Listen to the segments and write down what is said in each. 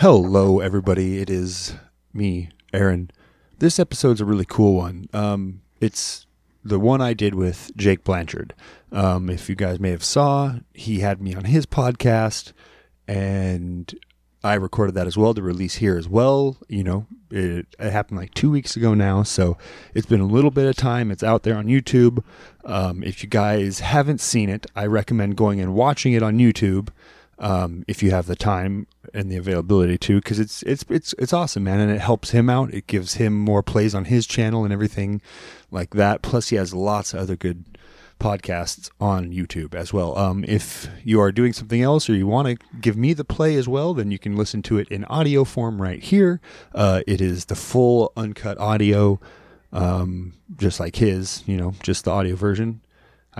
Hello, everybody. It is me, Aaron. This episode's a really cool one. Um, it's the one I did with Jake Blanchard. Um, if you guys may have saw, he had me on his podcast, and I recorded that as well to release here as well. You know, it, it happened like two weeks ago now, so it's been a little bit of time. It's out there on YouTube. Um, if you guys haven't seen it, I recommend going and watching it on YouTube um, if you have the time and the availability to, because it's it's it's it's awesome, man, and it helps him out. It gives him more plays on his channel and everything like that. Plus, he has lots of other good podcasts on YouTube as well. Um, if you are doing something else or you want to give me the play as well, then you can listen to it in audio form right here. Uh, it is the full uncut audio, um, just like his, you know, just the audio version.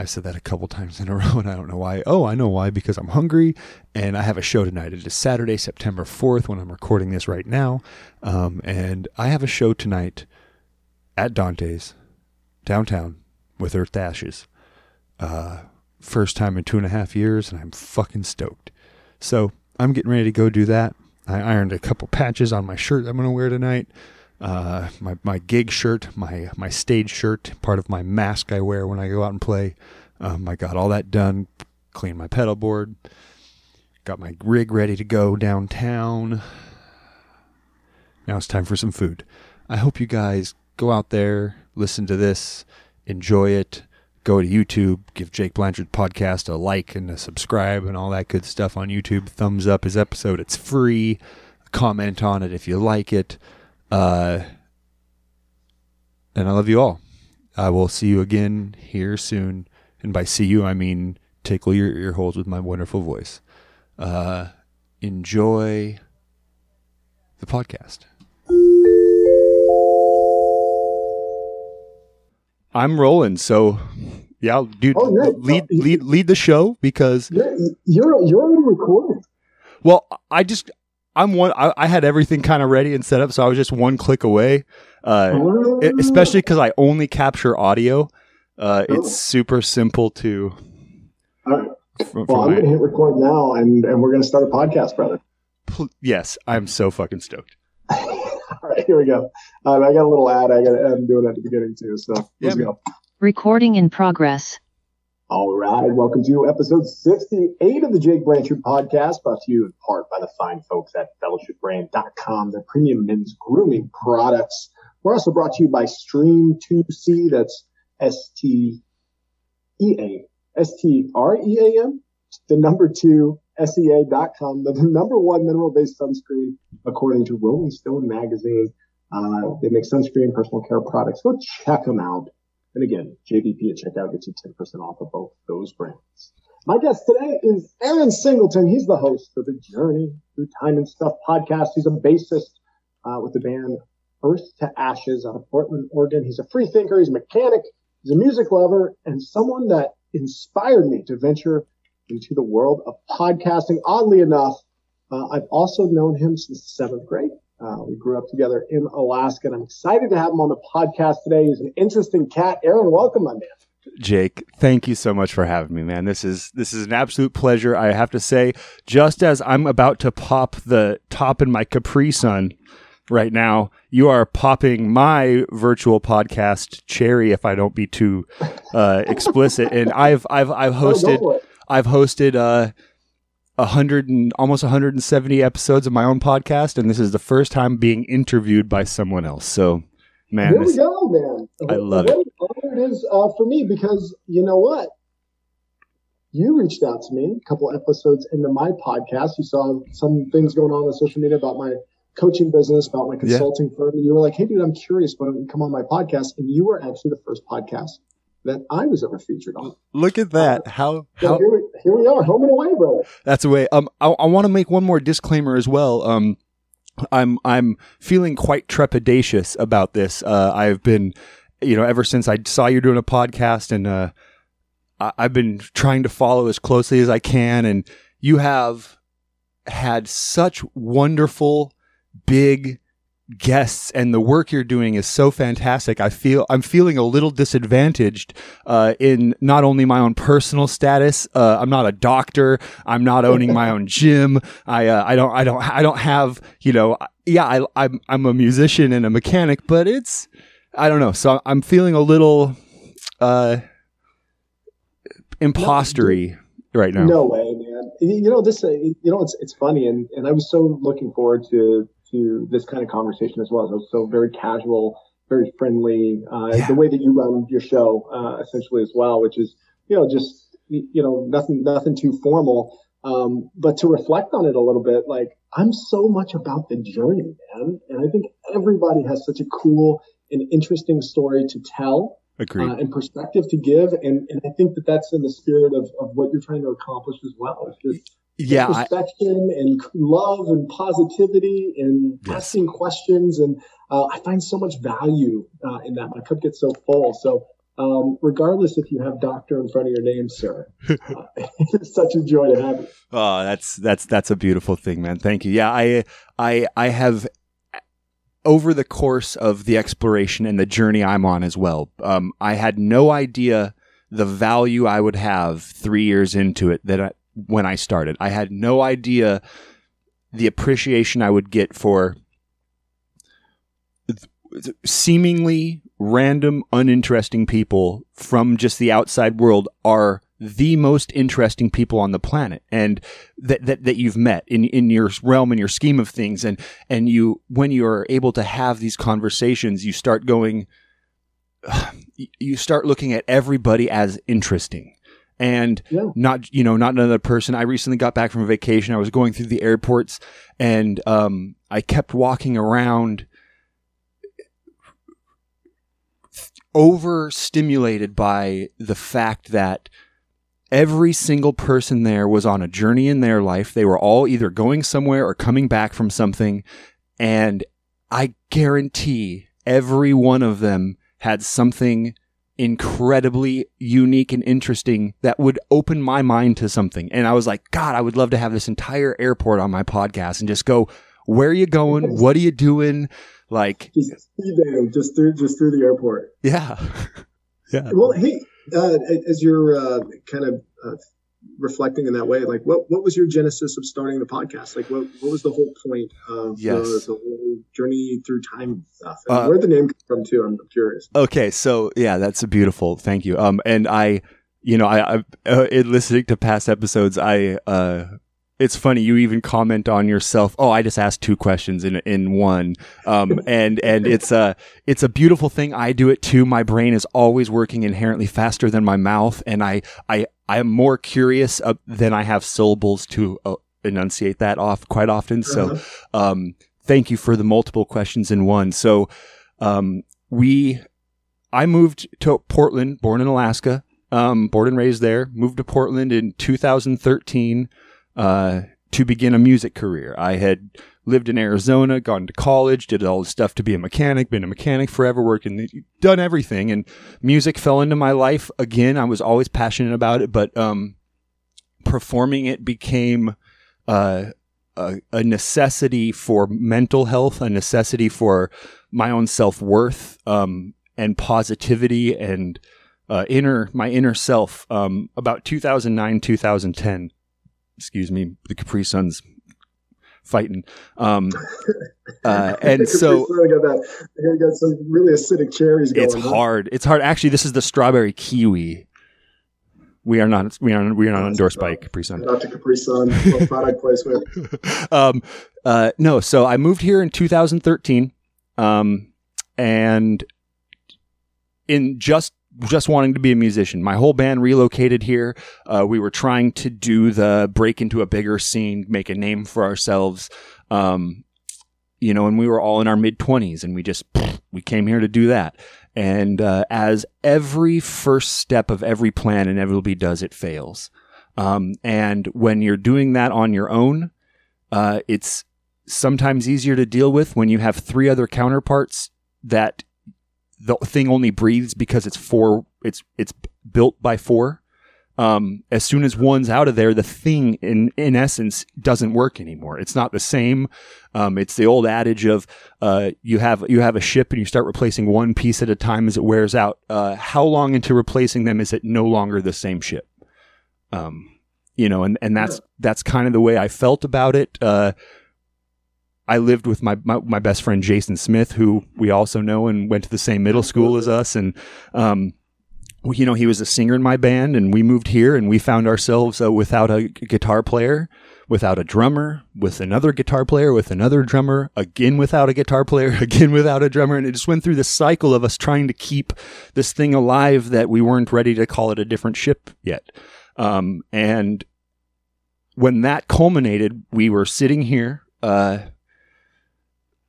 I've said that a couple times in a row, and I don't know why. Oh, I know why, because I'm hungry and I have a show tonight. It is Saturday, September 4th, when I'm recording this right now. Um, and I have a show tonight at Dante's, downtown, with Earth Ashes. Uh, first time in two and a half years, and I'm fucking stoked. So I'm getting ready to go do that. I ironed a couple patches on my shirt I'm going to wear tonight uh, my my gig shirt, my my stage shirt, part of my mask I wear when I go out and play. Um, I got all that done. Cleaned my pedal board. Got my rig ready to go downtown. Now it's time for some food. I hope you guys go out there, listen to this, enjoy it. Go to YouTube, give Jake Blanchard podcast a like and a subscribe and all that good stuff on YouTube. Thumbs up his episode. It's free. Comment on it if you like it. Uh, and I love you all. I will see you again here soon. And by see you, I mean tickle your ear holes with my wonderful voice. Uh, enjoy the podcast. I'm rolling, so yeah, dude, Oh, yeah. lead lead lead the show because You're you're, you're already recording. well, I just I'm one. I, I had everything kind of ready and set up, so I was just one click away. Uh, it- especially because I only capture audio. Uh, Oh. it's super simple to. All right. From, Well, from I'm my- going to hit record now, and, and we're going to start a podcast, brother. pl- yes, I'm so fucking stoked. All right, here we go. Um, I got a little ad. I got. I'm doing at the beginning too. So let's Yeah, go. Recording in progress. All right, welcome to episode 68 of the Jake Blanchard podcast, brought to you in part by the fine folks at fellowshipbrand.com, their premium men's grooming products. We're also brought to you by Stream2Sea, that's S T E A S T R E A M, the number two SEA.com, the, the number one mineral based sunscreen, according to Rolling Stone magazine. Uh, they make sunscreen, personal care products. Go check them out. And again, JBP at checkout gets you 10% off of both those brands. My guest today is Aaron Singleton. He's the host of the Journey Through Time and Stuff podcast. He's a bassist uh, with the band Earth to Ashes out of Portland, Oregon. He's a free thinker. He's a mechanic. He's a music lover and someone that inspired me to venture into the world of podcasting. Oddly enough, uh, I've also known him since seventh grade. Uh, we grew up together in Alaska, and I'm excited to have him on the podcast today. He's an interesting cat. Aaron, welcome, my man. Jake, thank you so much for having me, man. This is this is an absolute pleasure. I have to say, just as I'm about to pop the top in my Capri Sun right now, you are popping my virtual podcast cherry. If I don't be too uh, explicit, and I've I've I've Oh, hosted. I've hosted uh, hundred and almost 170 episodes of my own podcast, and this is the first time being interviewed by someone else. So, man, There we go, man. I love what honor it is uh, for me because you know what? You reached out to me a couple episodes into my podcast. You saw some things going on on social media about my coaching business, about my consulting firm. And you were like, hey, dude, I'm curious. Why don't you come on my podcast? And you were actually the first podcast that I was ever featured on. look at that. How So how here, we, here we are, home and away, brother. That's the way. Um, I, I want to make one more disclaimer as well. Um, I'm I'm feeling quite trepidatious about this. Uh, I've been, you know, ever since I saw you doing a podcast, and uh, I, I've been trying to follow as closely as I can. And you have had such wonderful, big, guests and the work you're doing is so fantastic. I feel I'm feeling a little disadvantaged uh, in not only my own personal status. Uh, I'm not a doctor. I'm not owning my own gym. I uh, I don't I don't I don't have you know yeah I I'm I'm a musician and a mechanic, but it's I don't know. So I'm feeling a little uh impostery right now. No way, man. You know this. You know it's it's funny, and and I was so looking forward to to this kind of conversation as well. Was so very casual, very friendly. Uh, Yeah. The way that you run your show, uh, essentially as well, which is you know just you know nothing nothing too formal. Um, but to reflect on it a little bit, like I'm so much about the journey, man, and I think everybody has such a cool and interesting story to tell uh, and perspective to give. And, and I think that that's in the spirit of, of what you're trying to accomplish as well. It's just yeah, I, and love and positivity and Yes. asking questions. And uh, I find so much value uh, in that. My cup gets so full. So um, regardless if you have doctor in front of your name, sir, uh, it's such a joy to have you. Oh, that's that's that's a beautiful thing, man. Thank you. Yeah, I I I have over the course of the exploration and the journey I'm on as well. Um, I had no idea the value I would have three years into it that I, when I started. I had no idea the appreciation I would get for seemingly random, uninteresting people from just the outside world are the most interesting people on the planet and that, that, that you've met in, in your realm and your scheme of things. And, and you, when you're able to have these conversations, you start going, you start looking at everybody as interesting and Yeah. not you know not another person. I recently got back from a vacation. I was going through the airports and um, i kept walking around overstimulated by the fact that every single person there was on a journey in their life. They were all either going somewhere or coming back from something. And i guarantee every one of them had something incredibly unique and interesting that would open my mind to something. And I was like, God, I would love to have this entire airport on my podcast and just go, where are you going? What are you doing? Like, Just just through, just through the airport. yeah. yeah. Well, hey, uh, as you're uh, kind of uh, reflecting in that way, like what what was your genesis of starting the podcast? Like, what what was the whole point of Yes. the, the whole journey through time stuff? And Uh, where the name come from too? I'm curious. Okay, so yeah, that's a beautiful. Thank you. Um, and I, you know, I, I uh, in listening to past episodes, I, uh, it's funny. You even comment on yourself. Oh, I just asked two questions in in one. Um, and and it's a it's a beautiful thing. I do it too. My brain is always working inherently faster than my mouth, and I I I am more curious uh, than I have syllables to uh, enunciate that off quite often. So, Uh-huh. um, thank you for the multiple questions in one. So, um, we, I moved to Portland, born in Alaska, um, born and raised there, moved to Portland in 2013, uh, to begin a music career. I had lived in Arizona, gone to college, did all the stuff to be a mechanic, been a mechanic forever, in, the- done everything. And music fell into my life again. I was always passionate about it, but, um, performing it became, uh, a, a necessity for mental health, a necessity for my own self worth, um, and positivity and, uh, inner, my inner self, um, about 2009, 2010. Excuse me, the Capri Suns fighting. Um, uh, and so got that. I got some really acidic cherries going. it's huh? hard. It's hard. Actually, this is the strawberry kiwi. We are not. We are. We are not endorsed by Capri Sun. Out to Capri Sun, product placement. um, uh, no, so I moved here in 2013, um, and in just just wanting to be a musician, my whole band relocated here. Uh, we were trying to do the break into a bigger scene, make a name for ourselves. Um, you know, and we were all in our mid 20s, and we just we came here to do that. And uh, as every first step of every plan inevitably does, it fails. Um, and when you're doing that on your own, uh, it's sometimes easier to deal with when you have three other counterparts that the thing only breathes because it's four. It's it's built by four. Um, as soon as one's out of there, the thing in, in essence doesn't work anymore. It's not the same. Um, it's the old adage of, uh, you have, you have a ship and you start replacing one piece at a time as it wears out. Uh, how long into replacing them is it no longer the same ship? Um, you know, and, and that's, that's kind of the way I felt about it. Uh, I lived with my, my, my best friend Jason Smith, who we also know and went to the same middle school as us, and um, you know he was a singer in my band, and we moved here, and we found ourselves uh, without a guitar player, without a drummer, with another guitar player, with another drummer, again without a guitar player, again without a drummer, and it just went through this cycle of us trying to keep this thing alive that we weren't ready to call it a different ship yet, um, and when that culminated, we were sitting here. Uh,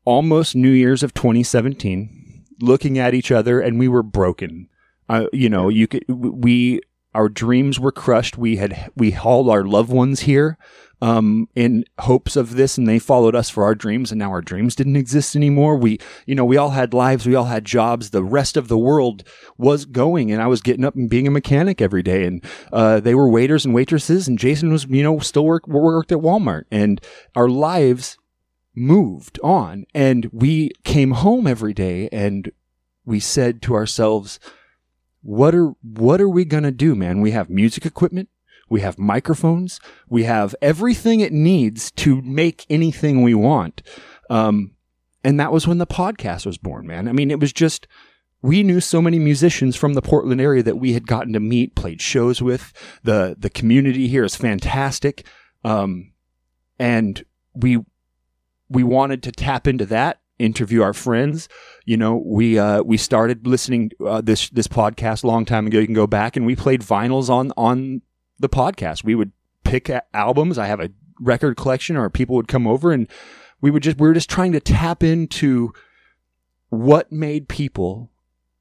almost New Year's of 2017, looking at each other, and we were broken. Uh, you know, you could we our dreams were crushed. We had we hauled our loved ones here um, in hopes of this, and they followed us for our dreams, and now our dreams didn't exist anymore. We, you know, we all had lives, we all had jobs. The rest of the world was going, and I was getting up and being a mechanic every day, and uh, they were waiters and waitresses, and Jason was, you know, still work worked at Walmart, and our lives moved on. And we came home every day and we said to ourselves what are what are we going to do man? We have music equipment. We have microphones. We have everything it needs to make anything we want. Um, and that was when the podcast was born man. I mean it was just we knew so many musicians from the Portland area that we had gotten to meet, played shows with. The the community here is fantastic, um, and we we wanted to tap into that interview our friends. You know we uh, we started listening uh, this this podcast a long time ago. You can go back and we played vinyls on on the podcast. We would pick albums. I have a record collection or people would come over and we would just we were just trying to tap into what made people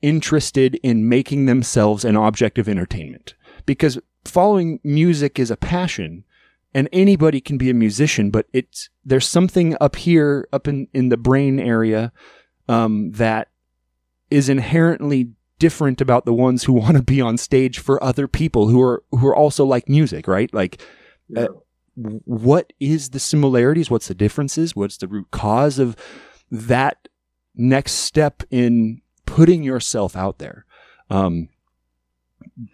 interested in making themselves an object of entertainment. Because following music is a passion and anybody can be a musician, but it's there's something up here, up in in the brain area, um, that is inherently different about the ones who want to be on stage for other people who are who are also like music, right? Like, uh, what is the similarities? What's the differences? What's the root cause of that next step in putting yourself out there? Um,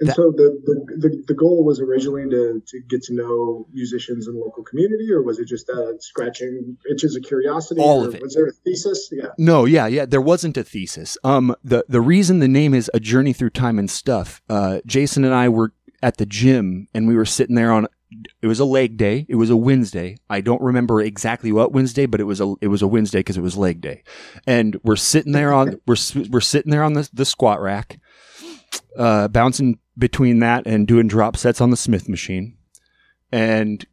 and that, so the, the, the, the, goal was originally to, to get to know musicians in the local community, or was it just uh, scratching itches of curiosity? All of it. Was there a thesis? Yeah. No, yeah, yeah. There wasn't a thesis. Um, the the reason the name is a journey through time and stuff. Uh, Jason and I were at the gym, and we were sitting there on. It was a leg day. It was a Wednesday. I don't remember exactly what Wednesday, but it was a it was a Wednesday because it was leg day, and we're sitting there on we're we're sitting there on the the squat rack uh, bouncing between that and doing drop sets on the Smith machine and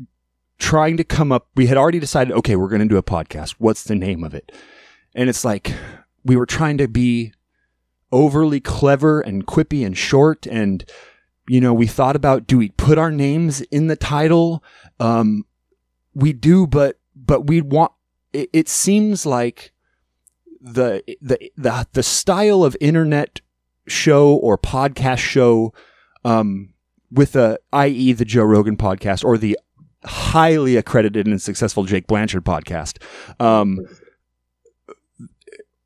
trying to come up. We had already decided, okay, we're going to do a podcast. What's the name of it? And it's like we were trying to be overly clever and quippy and short. And, you know, we thought about do we put our names in the title? Um, we do, but, but we want, it, it seems like the, the, the, the style of internet show or podcast show um, with the i.e. the Joe Rogan podcast or the highly accredited and successful Jake Blanchard podcast. Um,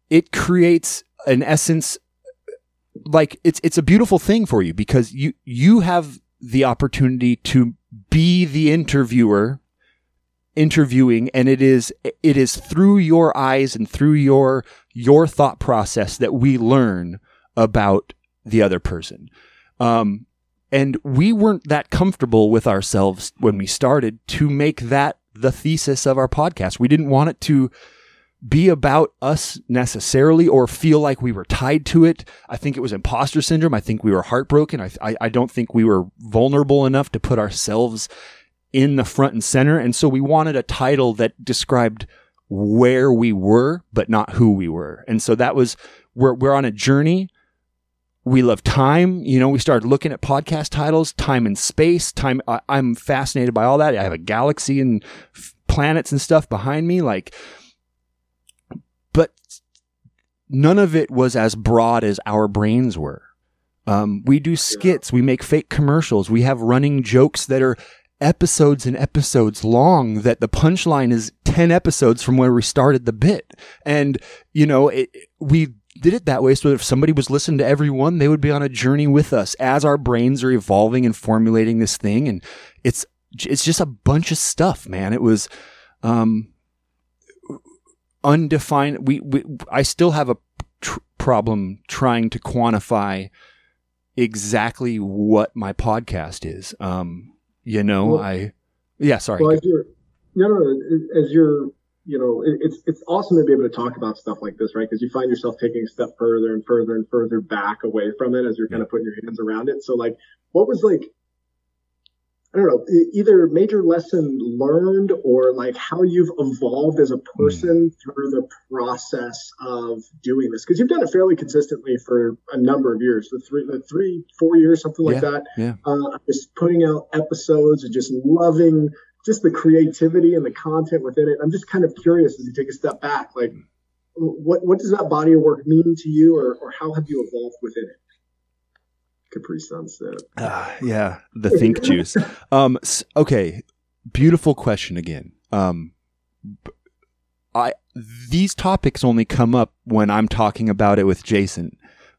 it creates an essence like it's it's a beautiful thing for you because you you have the opportunity to be the interviewer interviewing and it is it is through your eyes and through your your thought process that we learn about the other person. Um, and we weren't that comfortable with ourselves when we started to make that the thesis of our podcast. We didn't want it to be about us necessarily or feel like we were tied to it. I think it was imposter syndrome. I think we were heartbroken. I, I, I don't think we were vulnerable enough to put ourselves in the front and center. And so we wanted a title that described where we were, but not who we were. And so that was, we're, we're on a journey we love time. You know, we started looking at podcast titles, time and space. Time. I, am fascinated by all that. I have a galaxy and f- planets and stuff behind me. Like, but none of it was as broad as our brains were. Um, we do skits. We make fake commercials. We have running jokes that are episodes and episodes long that the punchline is 10 episodes from where we started the bit. And, you know, it, we did it that way so if somebody was listening to everyone, they would be on a journey with us as our brains are evolving and formulating this thing. And it's, it's just a bunch of stuff, man. It was, um, undefined. We, we, I still have a tr- problem trying to quantify exactly what my podcast is. Um, you know, well, I, yeah, sorry. Well, as you're, no, no, no, as you're, you know, it, it's, it's awesome to be able to talk about stuff like this, right? Because you find yourself taking a step further and further and further back away from it as you're kind of putting your hands around it. So like, what was like, I don't know, either major lesson learned or like how you've evolved as a person mm. through the process of doing this. Cause you've done it fairly consistently for a number of years, the three, the three, four years, something like yeah, that. Yeah. Uh, just putting out episodes and just loving just the creativity and the content within it. I'm just kind of curious as you take a step back, like what, what does that body of work mean to you or, or how have you evolved within it? Capri Sunset. Uh, yeah, the think juice. Um, okay, beautiful question again. Um, I these topics only come up when I'm talking about it with Jason.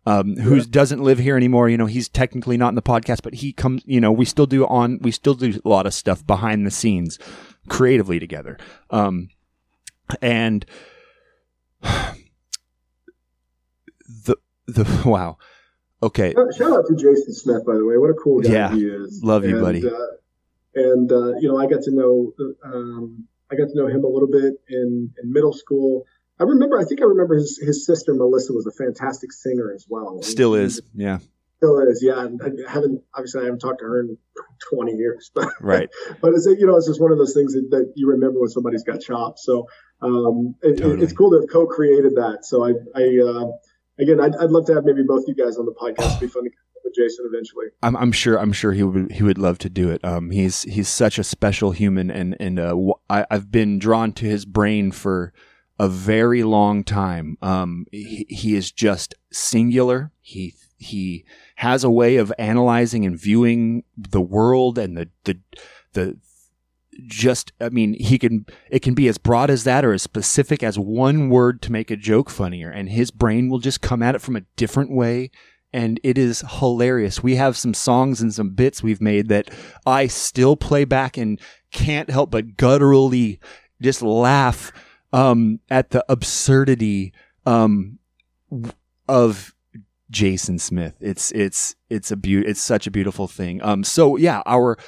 Um, who yeah. doesn't live here anymore. You know, he's technically not in the podcast, but he comes, you know, we still do on, we still do a lot of stuff behind the scenes creatively together. Um, and the, the, wow. Okay. Shout out to Jason Smith, by the way. What a cool guy yeah. he is. Love you, and, buddy. Uh, and uh, you know, I got to know um, I got to know him a little bit in, in middle school. I remember. I think I remember his his sister Melissa was a fantastic singer as well. Still is. Yeah. Still is. Yeah. And I haven't obviously I haven't talked to her in 20 years, but right. but it's you know it's just one of those things that, that you remember when somebody's got chops. So um, it, totally. it's cool to have co-created that. So I I. Uh, again, I'd, I'd love to have maybe both you guys on the podcast. It'd be fun to with Jason eventually. I'm, I'm sure. I'm sure he would. He would love to do it. Um, he's he's such a special human, and and uh, I, I've been drawn to his brain for a very long time. Um, he, he is just singular. He he has a way of analyzing and viewing the world and the the the just I mean he can it can be as broad as that or as specific as one word to make a joke funnier and his brain will just come at it from a different way and it is hilarious. We have some songs and some bits we've made that I still play back and can't help but gutturally just laugh um, at the absurdity um, of Jason Smith. It's it's it's a be- it's such a beautiful thing. Um, so yeah, our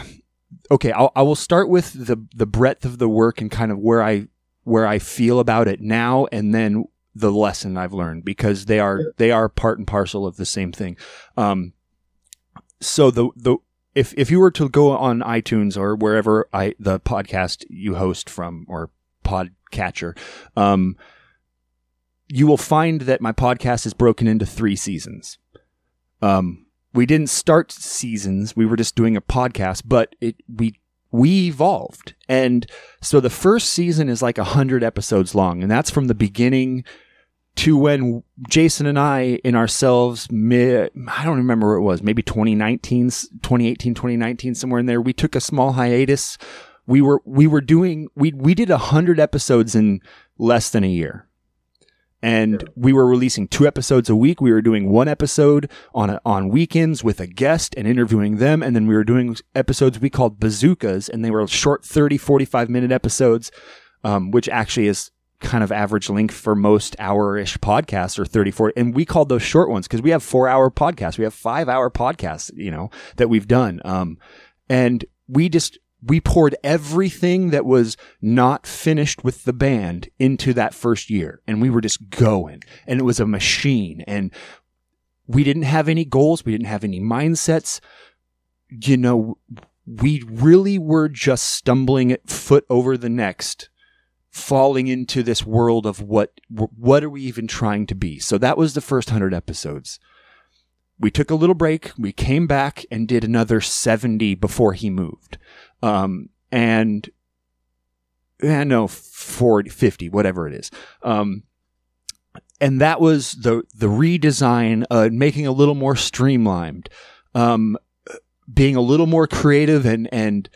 okay, I'll, I will start with the the breadth of the work and kind of where I where I feel about it now, and then the lesson I've learned because they are they are part and parcel of the same thing. Um, so the the if if you were to go on iTunes or wherever I the podcast you host from or podcatcher, um, you will find that my podcast is broken into three seasons. Um, we didn't start seasons. We were just doing a podcast, but it, we, we evolved. And so the first season is like hundred episodes long. And that's from the beginning to when Jason and I in ourselves mid, I don't remember where it was, maybe 2019, 2018, 2019, somewhere in there. We took a small hiatus. We were, we were doing, we, we did a hundred episodes in less than a year and we were releasing two episodes a week. We were doing one episode on a, on weekends with a guest and interviewing them, and then we were doing episodes we called bazookas, and they were short 30, 45 minute episodes, um, which actually is kind of average length for most hour-ish podcasts or 34. And we called those short ones because we have four hour podcasts. We have five hour podcasts, you know, that we've done. Um, and we just, we poured everything that was not finished with the band into that first year and we were just going and it was a machine and we didn't have any goals. We didn't have any mindsets. You know, we really were just stumbling at foot over the next, falling into this world of what, what are we even trying to be? So that was the first hundred episodes. We took a little break. We came back and did another 70 before he moved. Um, and yeah, no, 40, 50, whatever it is. Um, and that was the the redesign, uh, making a little more streamlined, um, being a little more creative and and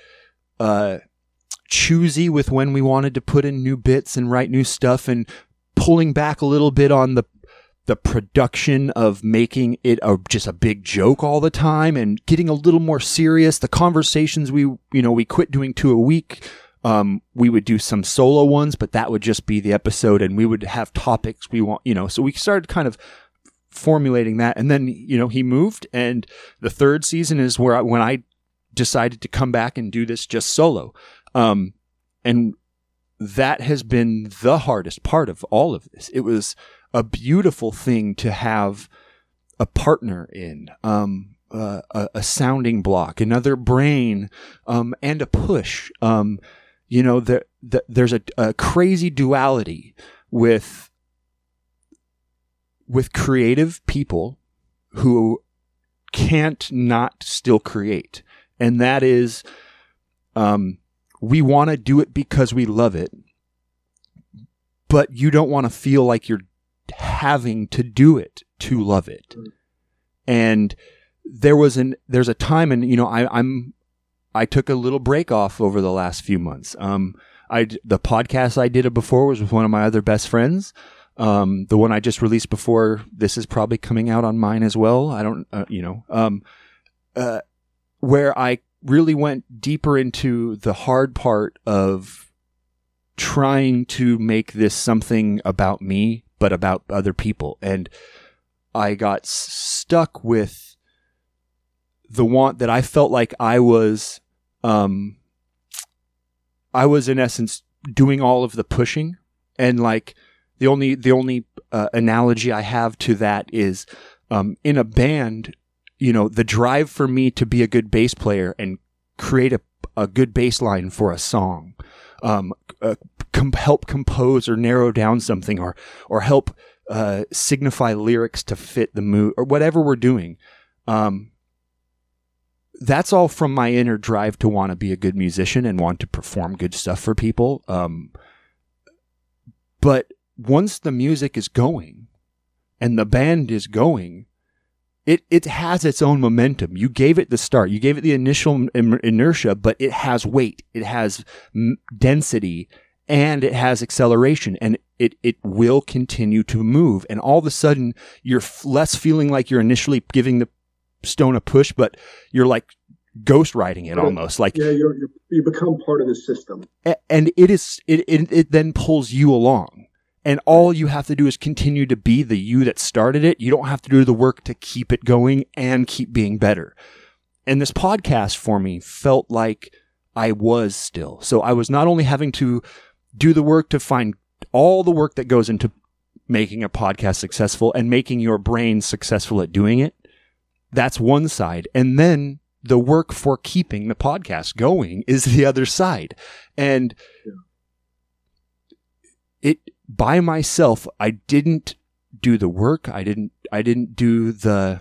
uh, choosy with when we wanted to put in new bits and write new stuff, and pulling back a little bit on the the production of making it a, just a big joke all the time and getting a little more serious. The conversations we, you know, we quit doing two a week. Um, we would do some solo ones, but that would just be the episode and we would have topics we want, you know, so we started kind of formulating that. And then, you know, he moved and the third season is where I, when I decided to come back and do this just solo. Um, and that has been the hardest part of all of this. It was, a beautiful thing to have a partner in, um, uh, a, a, sounding block, another brain, um, and a push. Um, you know, there, the, there's a, a crazy duality with with creative people who can't not still create, and that is, um, we want to do it because we love it, but you don't want to feel like you're having to do it to love it. And there was an there's a time and you know I I'm I took a little break off over the last few months. Um I the podcast I did it before was with one of my other best friends. Um the one I just released before this is probably coming out on mine as well. I don't uh, you know um uh where I really went deeper into the hard part of trying to make this something about me but about other people. And I got stuck with the want that I felt like I was, um, I was in essence doing all of the pushing and like the only, the only uh, analogy I have to that is, um, in a band, you know, the drive for me to be a good bass player and create a, a good bass line for a song, um, uh, com- help compose or narrow down something or or help uh, signify lyrics to fit the mood or whatever we're doing. Um, that's all from my inner drive to want to be a good musician and want to perform good stuff for people. Um, but once the music is going and the band is going, it it has its own momentum. You gave it the start. You gave it the initial inertia, but it has weight. It has density and it has acceleration and it, it will continue to move. And all of a sudden you're less feeling like you're initially giving the stone a push, but you're like ghost riding it almost like, yeah, you're, you're, you become part of the system and it is, it, it, it then pulls you along. And all you have to do is continue to be the you that started it. You don't have to do the work to keep it going and keep being better. And this podcast for me felt like I was still. So I was not only having to do the work to find all the work that goes into making a podcast successful and making your brain successful at doing it. That's one side. And then the work for keeping the podcast going is the other side. And it by myself, I didn't do the work. I didn't I didn't do the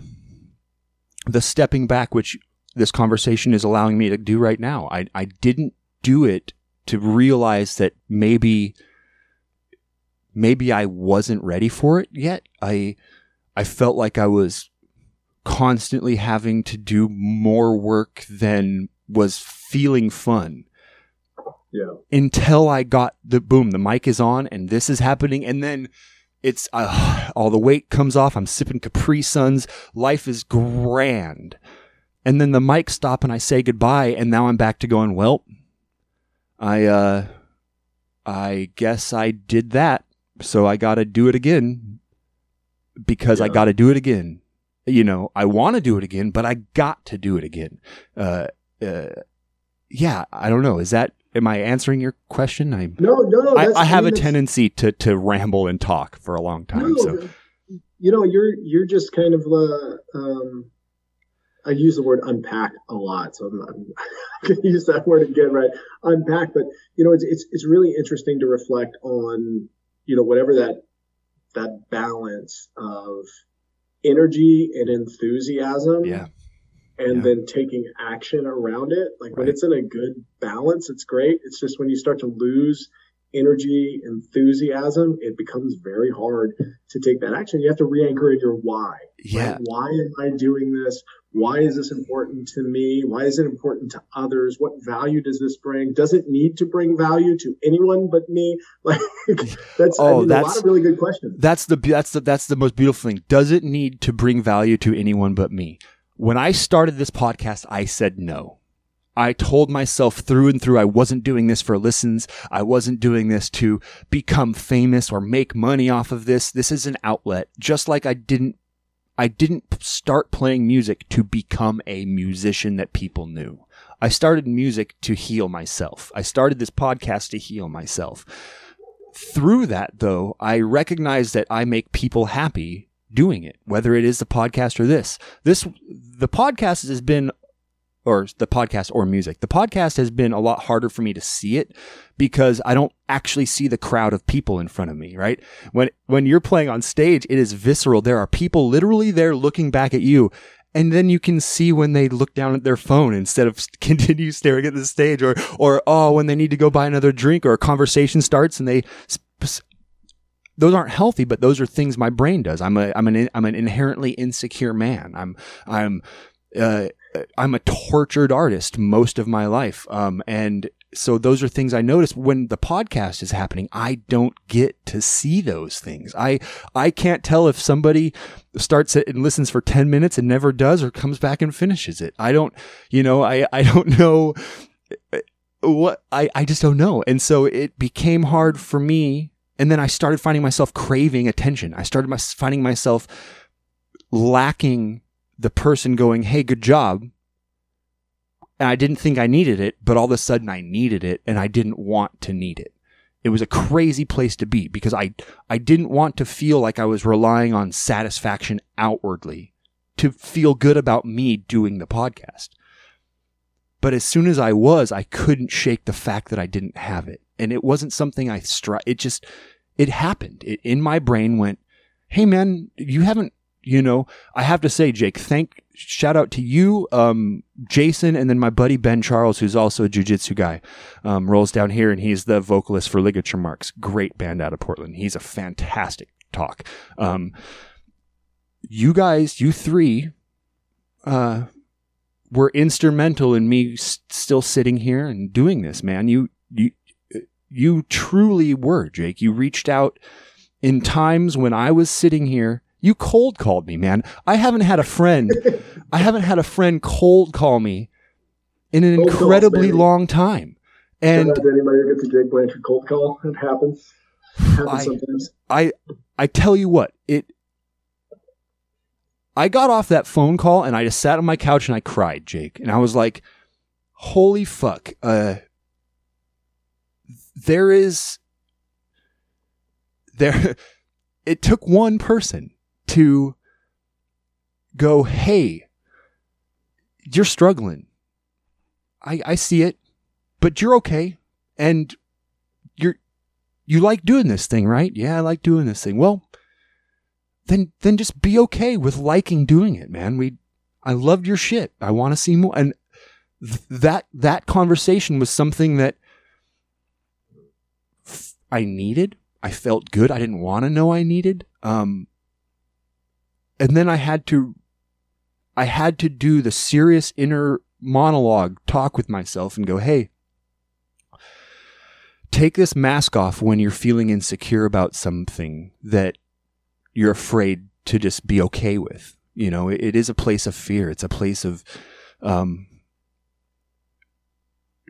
the stepping back which this conversation is allowing me to do right now. I I didn't do it to realize that maybe maybe I wasn't ready for it yet. I I felt like I was constantly having to do more work than was feeling fun. Yeah. Until I got the boom, the mic is on and this is happening and then it's uh, all the weight comes off. I'm sipping Capri Suns. Life is grand. And then the mic stop and I say goodbye and now I'm back to going, well, I uh I guess I did that. So I got to do it again because yeah. I got to do it again. You know, I want to do it again, but I got to do it again. Uh, uh, yeah, I don't know. Is that am I answering your question? I no, no, no. I, I, have a tendency to to ramble and talk for a long time. No, so you know, you're you're just kind of uh, um, I use the word unpack a lot, so I'm, I'm going to use that word again, right? Unpack, but you know, it's, it's it's really interesting to reflect on, you know, whatever that that balance of energy and enthusiasm, yeah, and yeah. then taking action around it. Like right. when it's in a good balance, it's great. It's just when you start to lose energy, enthusiasm, it becomes very hard to take that action. You have to re-anchor in your why. Yeah. Right? Why am I doing this? Why is this important to me? Why is it important to others? What value does this bring? Does it need to bring value to anyone but me? Like that's, Oh, I mean, that's- a lot of really good questions. That's the that's the that's the most beautiful thing. Does it need to bring value to anyone but me? When I started this podcast, I said no. I told myself through and through I wasn't doing this for listens. I wasn't doing this to become famous or make money off of this. This is an outlet. Just like I didn't I didn't start playing music to become a musician that people knew. I started music to heal myself. I started this podcast to heal myself through that though i recognize that i make people happy doing it whether it is the podcast or this. This the podcast has been or the podcast or music the podcast has been a lot harder for me to see it because i don't actually see the crowd of people in front of me right? When when you're playing on stage it is visceral. There are people literally there looking back at you and then you can see when they look down at their phone instead of continue staring at the stage or or oh when they need to go buy another drink or a conversation starts and they those aren't healthy but those are things my brain does i'm a i'm an i'm an inherently insecure man i'm i'm uh, i'm a tortured artist most of my life um and so those are things I notice when the podcast is happening. I don't get to see those things. I I can't tell if somebody starts it and listens for 10 minutes and never does or comes back and finishes it. I don't, you know, I I don't know uh, what I I just don't know. And so it became hard for me and then I started finding myself craving attention. I started my, finding myself lacking the person going, "Hey, good job." and I didn't think I needed it, but all of a sudden I needed it and I didn't want to need it. It was a crazy place to be because I, I didn't want to feel like I was relying on satisfaction outwardly to feel good about me doing the podcast. But as soon as I was, I couldn't shake the fact that I didn't have it. And it wasn't something I stri It just, it happened. It in my brain went, Hey man, you haven't, you know, I have to say, Jake, thank, shout out to you, um, Jason, and then my buddy Ben Charles, who's also a jujitsu guy, um, rolls down here and he's the vocalist for Ligature Marks. Great band out of Portland. He's a fantastic talk. Um, you guys, you three, uh, were instrumental in me s- still sitting here and doing this, man. You, you, you truly were, Jake. You reached out in times when I was sitting here. You cold called me, man. I haven't had a friend. I haven't had a friend cold call me in an Cold incredibly baby. long time. And anybody who gets a Jake Blanchard cold call? It happens. It happens I- sometimes. I I tell you what, it I got off that phone call and I just sat on my couch and I cried, Jake. And I was like, "Holy fuck. Uh there is there it took one person to go, "Hey, you're struggling. I I see it, but you're okay." And you're you like doing this thing, right? Yeah, I like doing this thing. Well, then then just be okay with liking doing it, man. We I loved your shit. I want to see more. And th- that that conversation was something that f- I needed. I felt good. I didn't want to know I needed. Um and then I had to I had to do the serious inner monologue talk with myself and go, "Hey, take this mask off when you're feeling insecure about something that you're afraid to just be okay with. You know, it, it is a place of fear. It's a place of um,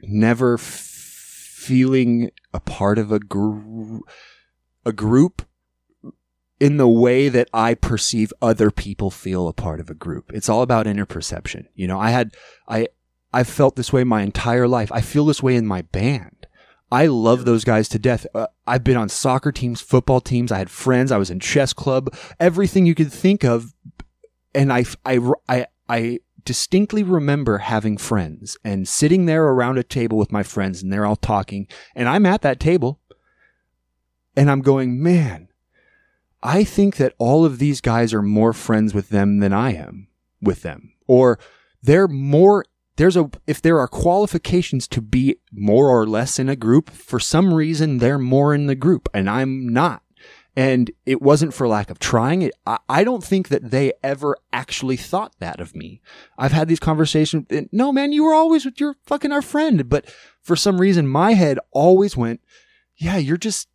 never f- feeling a part of a gr- a group in the way that I perceive other people feel a part of a group. It's all about inner perception. You know, I had I I've felt this way my entire life. I feel this way in my band. I love those guys to death. Uh, I've been on soccer teams, football teams. I had friends. I was in chess club. Everything you could think of, and I, I, I, I distinctly remember having friends and sitting there around a table with my friends, and they're all talking, and I'm at that table, and I'm going, man, I think that all of these guys are more friends with them than I am with them, or they're more there's a if there are qualifications to be more or less in a group, for some reason they're more in the group and I'm not. And it wasn't for lack of trying it. I, don't think that they ever actually thought that of me. I've had these conversations. and, No, man, you were always with your fucking our friend. But for some reason, my head always went, yeah, you're just,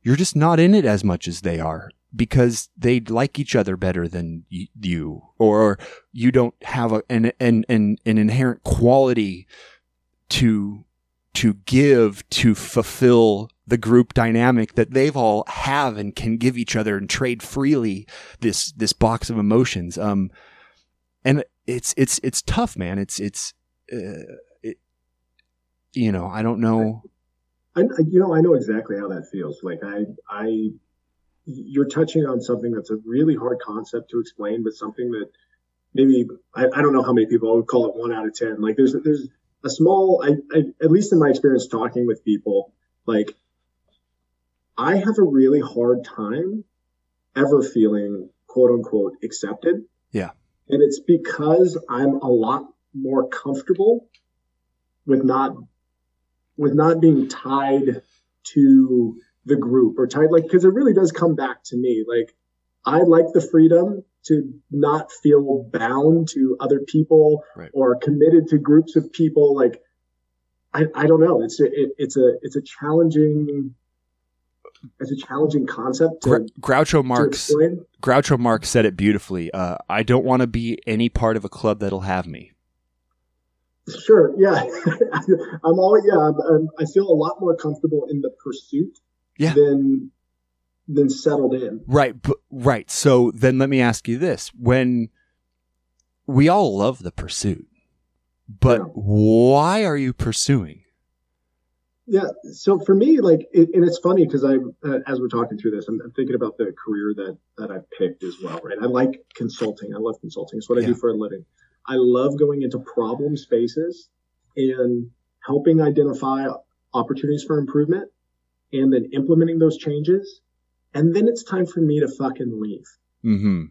you're just not in it as much as they are because they like each other better than you, or you don't have a, an, an, an, an inherent quality to, to give to fulfill the group dynamic that they've all have and can give each other and trade freely this, this box of emotions. Um, and it's, it's, it's tough, man. It's, it's, uh, it, you know, I don't know. I, I- you know, I know exactly how that feels. Like I, I, you're touching on something that's a really hard concept to explain, but something that maybe I, I don't know how many people I would call it one out of ten. Like there's there's a small, I, I at least in my experience talking with people, like I have a really hard time ever feeling quote unquote accepted. Yeah. And it's because I'm a lot more comfortable with not with not being tied to the group or tied like because it really does come back to me like i like the freedom to not feel bound to other people Right. or committed to groups of people like i, I don't know it's a, it, it's a it's a challenging it's a challenging concept to, Groucho Marx. Groucho Marx said it beautifully. Uh, I don't want to be any part of a club that'll have me. Sure. Yeah. I'm always, yeah, I'm, I'm, I feel a lot more comfortable in the pursuit Yeah. than, than settled in. Right, but, right. So then let me ask you this. When we all love the pursuit, but Yeah. why are you pursuing? Yeah. So for me, like, it, and it's funny because I, uh, as we're talking through this, I'm, I'm thinking about the career that, that I've picked as well, right? I like consulting. I love consulting. It's what I do for a living. I love going into problem spaces and helping identify opportunities for improvement and then implementing those changes. And then it's time for me to fucking leave. Mm-hmm.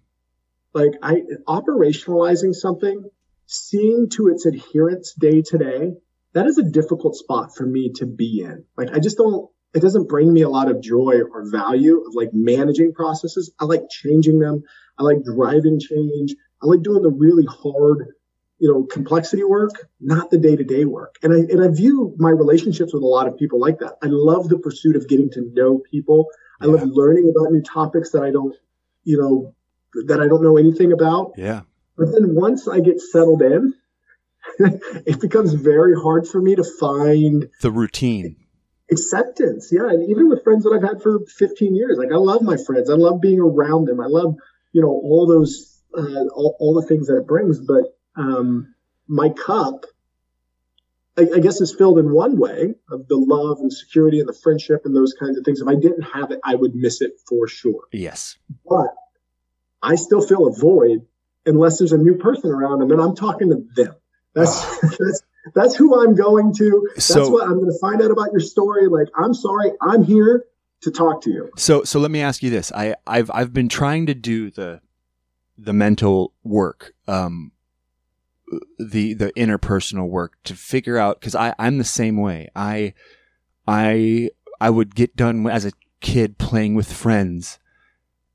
like I operationalizing something, seeing to its adherence day to day, that is a difficult spot for me to be in. Like I just don't it doesn't bring me a lot of joy or value of like managing processes. I like changing them. I like driving change. I like doing the really hard, you know, complexity work, not the day-to-day work. And I and I view my relationships with a lot of people like that. I love the pursuit of getting to know people. I love learning about new topics that I don't, you know, that I don't know anything about. Yeah. But then once I get settled in, it becomes very hard for me to find The routine. acceptance. Yeah. And even with friends that I've had for 15 years, like I love my friends. I love being around them. I love, you know, all those, uh, all, all the things that it brings. But, um, my cup, I, I guess is filled in one way of the love and security and the friendship and those kinds of things. If I didn't have it, I would miss it for sure. Yes. But I still feel a void unless there's a new person around and I'm talking to them. That's that's that's who I'm going to. That's So- what I'm going to find out about your story. Like, I'm sorry, I'm here to talk to you. So so let me ask you this. I I've I've been trying to do the the mental work, um the the interpersonal work to figure out cuz I I'm the same way. I I I would get done as a kid playing with friends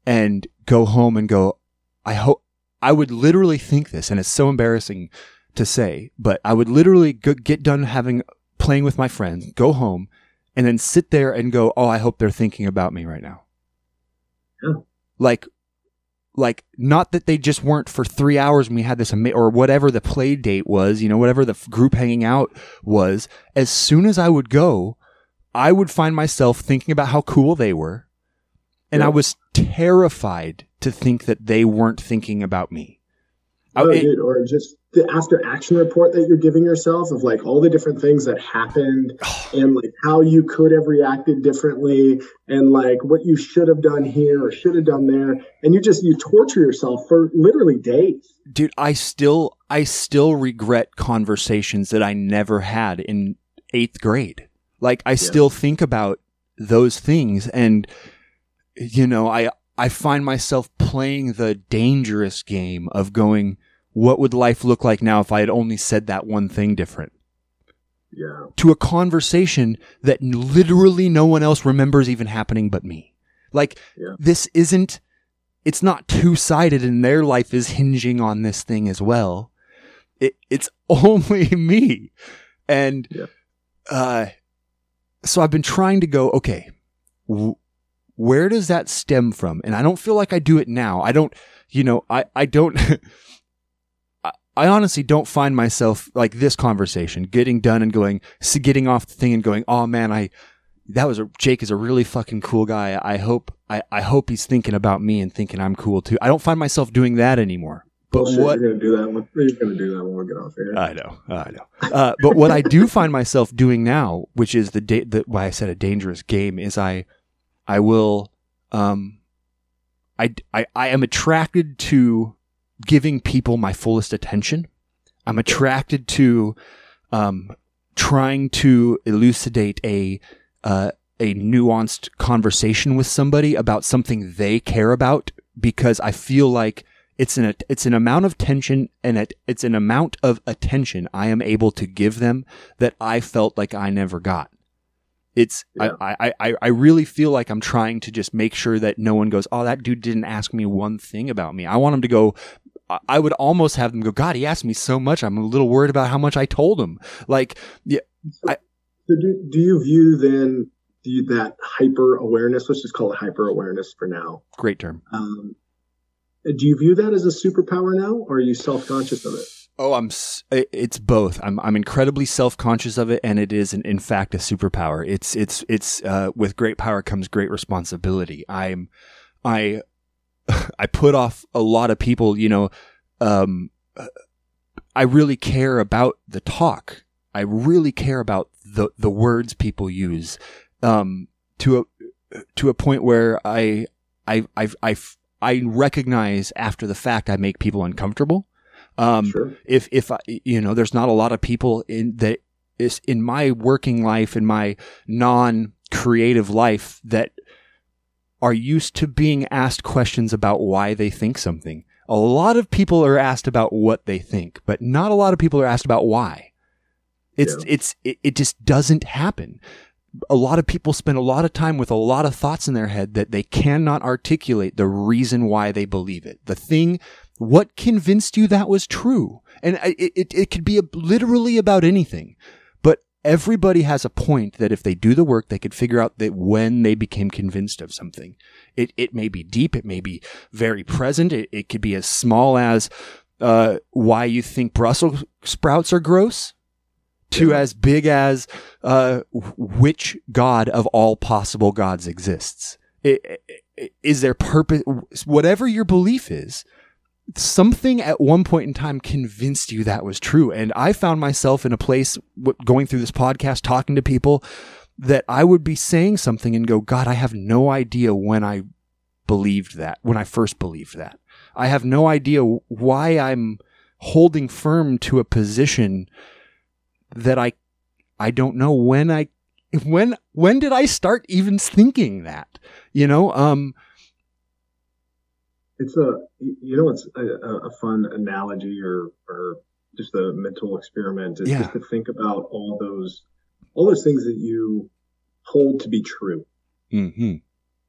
and go home and go I hope I would literally think this and it's so embarrassing to say, but I would literally go, get done having playing with my friends, go home and then sit there and go, "Oh, I hope they're thinking about me right now." Yeah. Like, like not that they just weren't for three hours when we had this ama- or whatever the play date was, you know, whatever the f- group hanging out was. As soon as I would go, I would find myself thinking about how cool they were, and Yeah. I was terrified to think that they weren't thinking about me. Oh, dude, or just the after action report that you're giving yourself of like all the different things that happened and like how you could have reacted differently and like what you should have done here or should have done there. And you just you torture yourself for literally days. Dude i still i still regret conversations that i never had in eighth grade. Like i still think about those things. And you know i i find myself playing the dangerous game of going what would life look like now if I had only said that one thing different? Yeah. To a conversation that literally no one else remembers even happening but me. Like, Yeah. this isn't, it's not two sided and their life is hinging on this thing as well. It, it's only me. And, Yeah. uh, so I've been trying to go, okay, w- where does that stem from? And I don't feel like I do it now. I don't, you know, I, I don't, I, I honestly don't find myself like this conversation getting done and going, getting off the thing and going, oh man, I, that was a, Jake is a really fucking cool guy. I hope, I, I hope he's thinking about me and thinking I'm cool too. I don't find myself doing that anymore. But Bullshit, what, you're gonna do that? When, you're gonna do that when we get off here. I know, I know. Uh, but what I do find myself doing now, which is the, da- the why I said a dangerous game, is I, I will, um, I, I, I am attracted to giving people my fullest attention. I'm attracted to, um, trying to elucidate a, uh, a nuanced conversation with somebody about something they care about because I feel like it's an it's an amount of tension and it, it's an amount of attention I am able to give them that I felt like I never got. It's Yeah. I, I, I I really feel like I'm trying to just make sure that no one goes, oh, that dude didn't ask me one thing about me. I want him to go. I- I would almost have them go, God, he asked me so much. I'm a little worried about how much I told him. Like, yeah, So do, do you view then do you, that hyper awareness? Let's just call it hyper awareness for now. great term. Um, do you view that as a superpower now, or are you self conscious of it? Oh, I'm. It's both. I'm. I'm incredibly self conscious of it, and it is, in, in fact, a superpower. It's. It's. It's. Uh, with great power comes great responsibility. I'm. I. I put off a lot of people. You know. Um. uh, I really care about the talk. I really care about the the words people use. Um. To a. To a point where I. I. I. I. I recognize after the fact I make people uncomfortable. Um, sure. if if I, you know, there's not a lot of people in that is in my working life, in my non-creative life, that are used to being asked questions about why they think something. A lot of people are asked about what they think, but not a lot of people are asked about why. It's Yeah. it's it, it just doesn't happen. A lot of people spend a lot of time with a lot of thoughts in their head that they cannot articulate the reason why they believe it. The thing what convinced you that was true? And it, it, it could be a, literally about anything. But everybody has a point that if they do the work, they could figure out that when they became convinced of something. It, it may be deep. It may be very present. It, it could be as small as, uh, why you think Brussels sprouts are gross to Yeah. as big as, uh, which God of all possible gods exists. I- I- Is there purpose, whatever your belief is, something at one point in time convinced you that was true. And I found myself in a place going through this podcast, talking to people that I would be saying something and go, God, I have no idea when I believed that, when I first believed that. I have no idea why I'm holding firm to a position that I, I don't know when I, when, when did I start even thinking that? You know, um, It's a you know it's a, a fun analogy or or just a mental experiment is Yeah. just to think about all those all those things that you hold to be true. hmm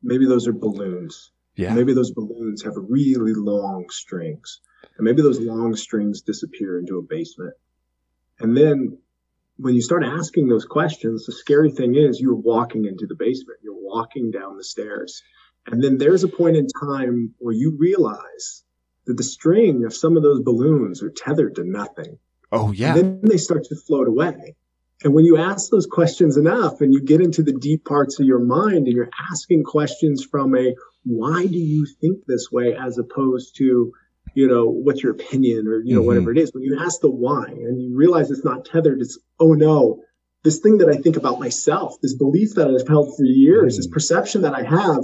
Maybe those are balloons. yeah. Maybe those balloons have really long strings. And maybe those long strings disappear into a basement. And then when you start asking those questions, the scary thing is you're walking into the basement. You're walking down the stairs. And then there's a point in time where you realize that the string of some of those balloons are tethered to nothing. Oh yeah. And then they start to float away. And when you ask those questions enough and you get into the deep parts of your mind and you're asking questions from a why do you think this way as opposed to, you know, what's your opinion or, you know, Mhm. whatever it is. When you ask the why and you realize it's not tethered, it's, oh no, this thing that I think about myself, this belief that I've held for years, this Mm. perception that I have,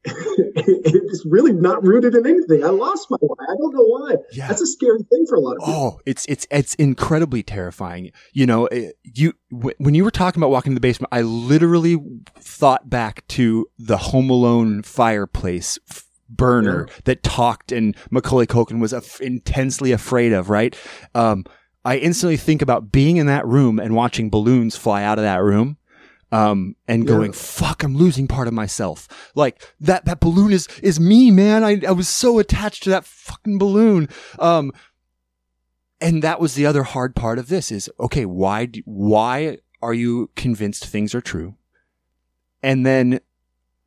it's really not rooted in anything. I lost my why. I don't know why. yeah. That's a scary thing for a lot of people. Oh, it's it's it's incredibly terrifying. You know, eh, you wh- when you were talking about walking to the basement, I literally thought back to the Home Alone fireplace f- burner yeah. that talked and Macaulay Culkin was af- intensely afraid of, right? Um, I instantly think about being in that room and watching balloons fly out of that room. Um, and yeah. going, fuck, I'm losing part of myself. Like that, that balloon is, is me, man. I, I was so attached to that fucking balloon. Um, and that was the other hard part of this is, okay, why, do, why are you convinced things are true? And then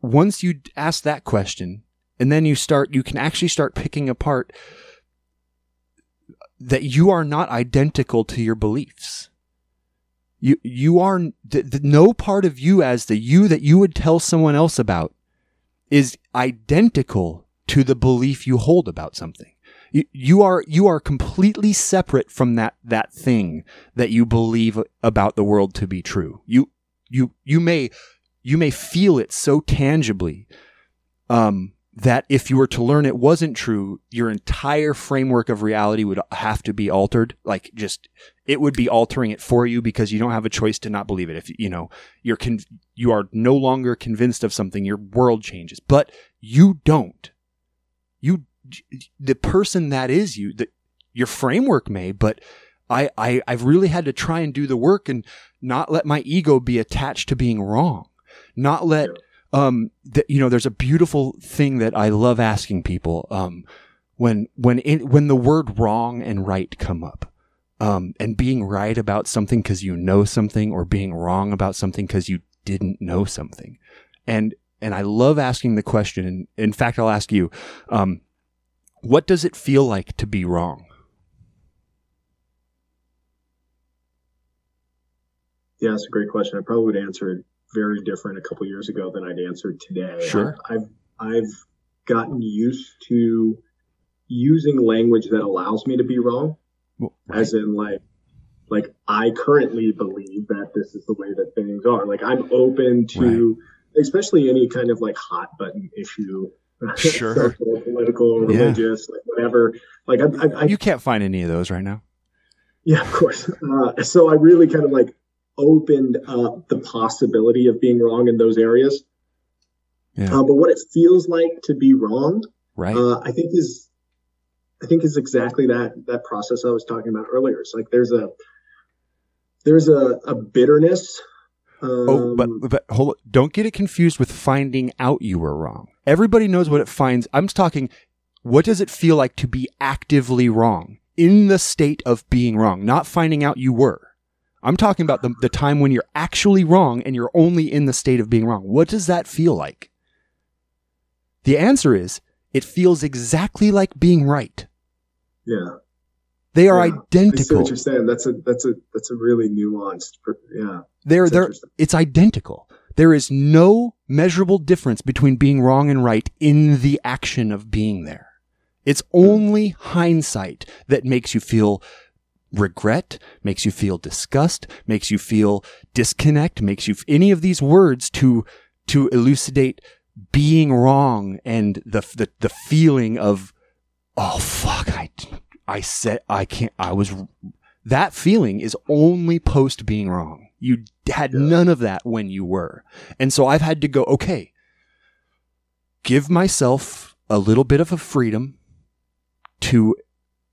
once you ask that question, and then you start, you can actually start picking apart that you are not identical to your beliefs. You, you are, the, the, no part of you as the you that you would tell someone else about is identical to the belief you hold about something. You, you are, you are completely separate from that, that thing that you believe about the world to be true. You, you, you may you may feel it so tangibly um, that if you were to learn it wasn't true, your entire framework of reality would have to be altered. Like just it would be altering it for you because you don't have a choice to not believe it. If you know you're con- you are no longer convinced of something, your world changes. But you don't. You the person that is you, that your framework may, but I, I I've really had to try and do the work and not let my ego be attached to being wrong not let um that you know there's a beautiful thing that I love asking people um when when in, when the word wrong and right come up um and being right about something cuz you know something or being wrong about something cuz you didn't know something and and I love asking the question and in fact I'll ask you um what does it feel like to be wrong Yeah, that's a great question. I probably would answer it very different a couple years ago than I'd answered today. Sure. I've I've gotten used to using language that allows me to be wrong, well, right. as in like like I currently believe that this is the way that things are. Like I'm open to, right. especially any kind of like hot button issue. Sure. social, political, religious, yeah. like whatever. Like I, I, I, you can't find any of those right now. Yeah, of course. Uh, so I really kind of like opened up the possibility of being wrong in those areas. Yeah. Uh, but what it feels like to be wrong, right? Uh, I think is, I think is exactly that that process I was talking about earlier. It's like there's a there's a, a bitterness. Um, oh, but but hold on. don't get it confused with finding out you were wrong. Everybody knows what it finds. I'm talking. What does it feel like to be actively wrong in the state of being wrong, not finding out you were? I'm talking about the, the time when you're actually wrong and you're only in the state of being wrong. What does that feel like? The answer is it feels exactly like being right. Yeah. They are yeah. identical. I see what you're saying. That's a that's a that's a really nuanced. Yeah. They're they're it's identical. There is no measurable difference between being wrong and right in the action of being there. It's hmm. only hindsight that makes you feel regret, makes you feel disgust, makes you feel disconnect, makes you any of these words to to elucidate being wrong and the the the feeling of oh fuck I I said I can't I was that feeling is only post being wrong. You had yeah. none of that when you were. And so I've had to go okay. Give myself a little bit of a freedom to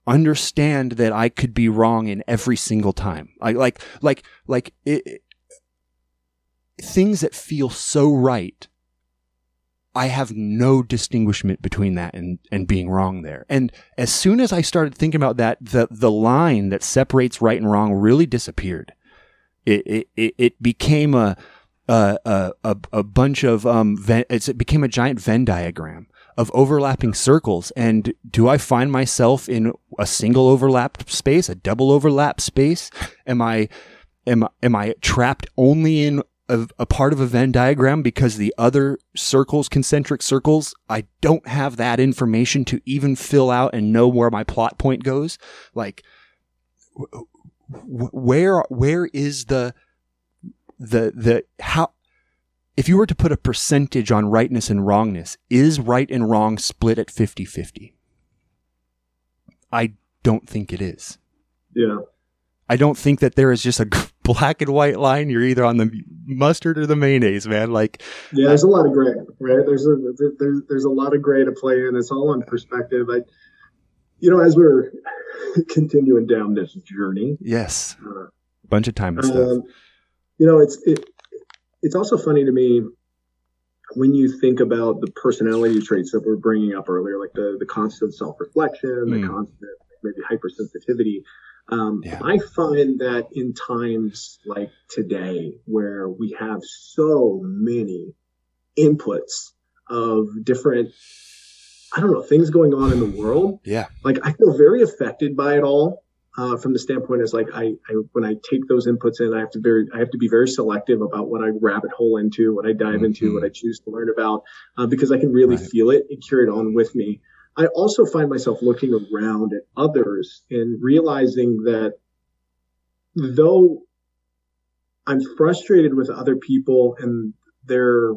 understand that I could be wrong in every single time. I like, like, like it, it, things that feel so right. I have no distinguishment between that and, and being wrong there. And as soon as I started thinking about that, the, the line that separates right and wrong really disappeared. It, it, it became a, a, a, a bunch of, um, it became a giant Venn diagram of overlapping circles. And do I find myself in a single overlap space, a double overlap space? Am I, am, am I trapped only in a, a, part of a Venn diagram because the other circles, concentric circles, I don't have that information to even fill out and know where my plot point goes. Like, where, where is the, the, the, how, if you were to put a percentage on rightness and wrongness, is right and wrong split at 50 50? I don't think it is. Yeah. I don't think that there is just a black and white line. You're either on the mustard or the mayonnaise, man. Like, yeah, there's a lot of gray, right? There's a there's there's a lot of gray to play in. It's all on perspective. I, you know, as we're continuing down this journey, yes, uh, bunch of time and stuff. um, you know, it's it, it's also funny to me when you think about the personality traits that we're bringing up earlier, like the the constant self reflection, the Mm. constant maybe hypersensitivity. Um, Yeah. I find that in times like today, where we have so many inputs of different, I don't know, things going on in the world, Yeah. like I feel very affected by it all. Uh, from the standpoint is like I, I when I take those inputs in, I have to very I have to be very selective about what I rabbit hole into, what I dive into, Mhm. what I choose to learn about, uh, because I can really Right. feel it and carry it on with me. I also find myself looking around at others and realizing that though I'm frustrated with other people and they're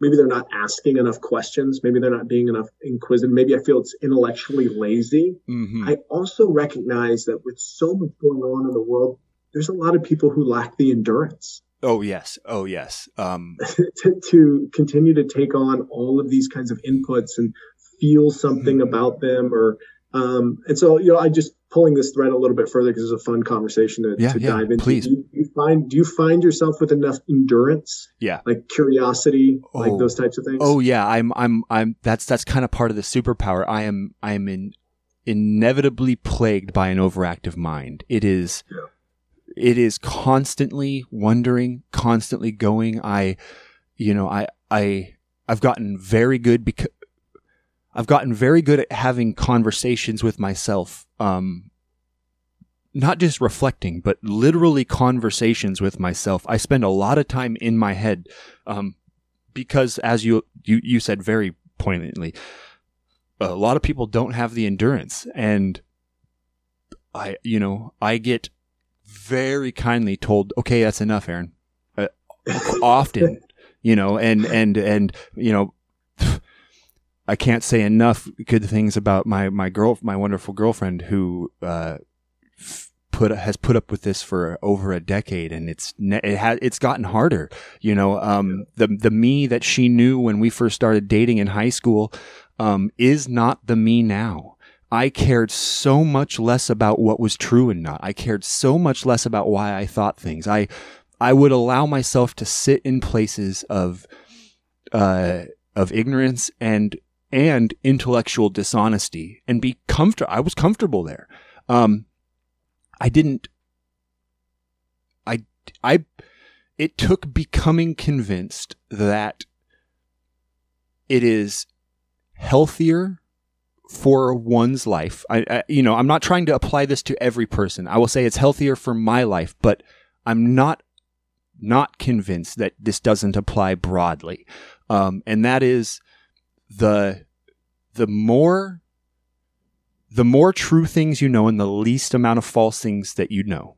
maybe they're not asking enough questions, maybe they're not being enough inquisitive, maybe I feel it's intellectually lazy. Mm-hmm. I also recognize that with so much going on in the world, there's a lot of people who lack the endurance oh yes. Oh yes. Um, to, to continue to take on all of these kinds of inputs and feel something Mhm. about them or um, and so you know I just pulling this thread a little bit further because it's a fun conversation to, Yeah, to yeah, dive into. please. Do you, do you find do you find yourself with enough endurance? Yeah. like curiosity, like Oh. those types of things. Oh yeah, I'm I'm I'm that's that's kind of part of the superpower. I am I am in, inevitably plagued by an overactive mind. It is Yeah. it is constantly wondering, constantly going. I you know, I I I've gotten very good because I've gotten very good at having conversations with myself. Um not just reflecting, but literally conversations with myself. I spend a lot of time in my head. Um, because as you, you, you said very poignantly, a lot of people don't have the endurance and I, you know, I get very kindly told, okay, that's enough, Aaron. Uh, often, you know, and, and, and, you know, I can't say enough good things about my, my girl, my wonderful girlfriend who, uh, f- put, has put up with this for over a decade and it's, ne- it has, it's gotten harder. You know, um, the, the me that she knew when we first started dating in high school, um, is not the me now. I cared so much less about what was true and not. I cared so much less about why I thought things. I, I would allow myself to sit in places of, uh, of ignorance and, and intellectual dishonesty and be comfortable. I was comfortable there. Um, I didn't, I, I, it took becoming convinced that it is healthier for one's life. I, I, you know, I'm not trying to apply this to every person. I will say it's healthier for my life, but I'm not not convinced that this doesn't apply broadly. Um, and that is the the more the more true things you know and the least amount of false things that you know.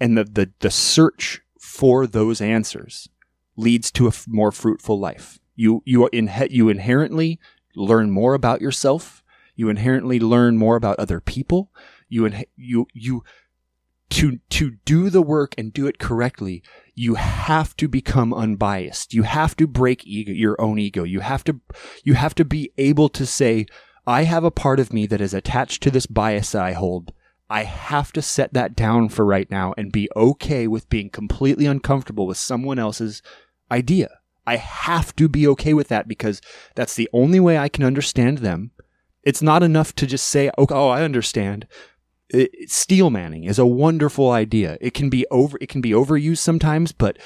And the the, the search for those answers leads to a f- more fruitful life. You you in you inherently learn more about yourself. You inherently learn more about other people. You in, you you to to do the work and do it correctly. You have to become unbiased. You have to break ego, your own ego. You have to you have to be able to say, I have a part of me that is attached to this bias that I hold. I have to set that down for right now and be okay with being completely uncomfortable with someone else's idea. I have to be okay with that because that's the only way I can understand them. It's not enough to just say, "Oh, oh I understand." It, steel manning is a wonderful idea. It can be over. It can be overused sometimes, but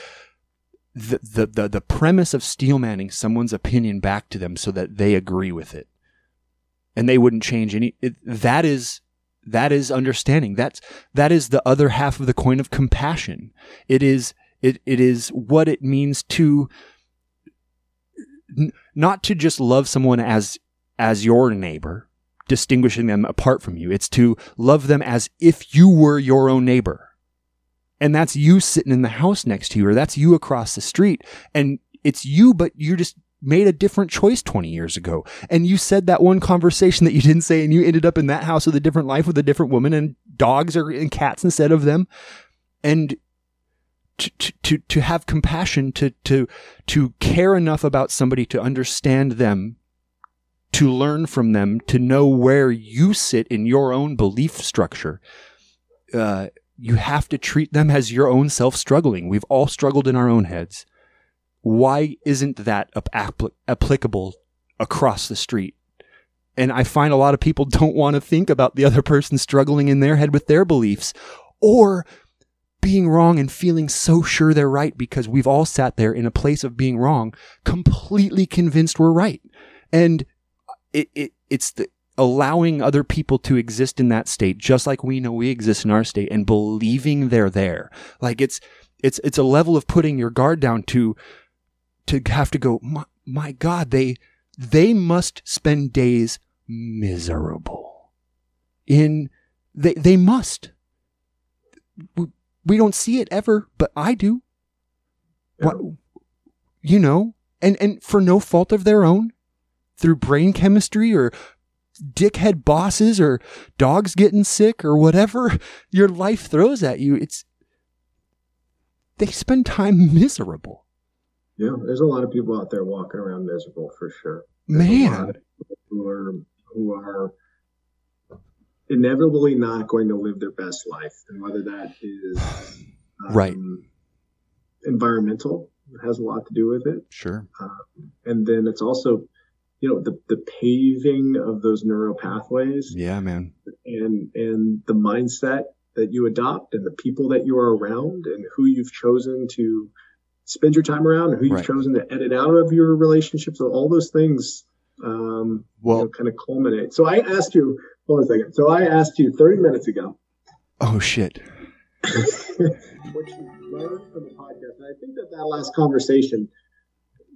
the the the, the premise of steel manning someone's opinion back to them so that they agree with it, and they wouldn't change any. It, that is that is understanding. That's that is the other half of the coin of compassion. It is it it is what it means to n- not to just love someone as as your neighbor, distinguishing them apart from you. It's to love them as if you were your own neighbor. And that's you sitting in the house next to you, or that's you across the street. And it's you, but you just made a different choice 20 years ago. And you said that one conversation that you didn't say, and you ended up in that house with a different life with a different woman, and dogs or and cats instead of them, and to, to, to have compassion, to, to, to care enough about somebody to understand them, to learn from them, to know where you sit in your own belief structure. Uh, you have to treat them as your own self struggling. We've all struggled in our own heads. Why isn't that apl- applicable across the street? And I find a lot of people don't want to think about the other person struggling in their head with their beliefs or being wrong and feeling so sure they're right because we've all sat there in a place of being wrong, completely convinced we're right. And it, it it's the allowing other people to exist in that state just like we know we exist in our state and believing they're there. Like it's it's it's a level of putting your guard down to to have to go my, my god they they must spend days miserable in they they must we we don't see it ever, but I do. Yeah. What, you know, and, and for no fault of their own, through brain chemistry or dickhead bosses or dogs getting sick or whatever your life throws at you, it's, they spend time miserable. Yeah, there's a lot of people out there walking around miserable for sure. There's Man. Who are, who are inevitably not going to live their best life, and whether that is um, right environmental has a lot to do with it. Sure. Um, and then it's also, you know, the the paving of those neural pathways. Yeah, man. And and the mindset that you adopt, and the people that you are around, and who you've chosen to spend your time around, and who you've right. chosen to edit out of your relationships, all those things um, well, you know, kind of culminate. So I asked you Hold on a second. So I asked you 30 minutes ago. Oh, shit. what you learned from the podcast. And I think that that last conversation.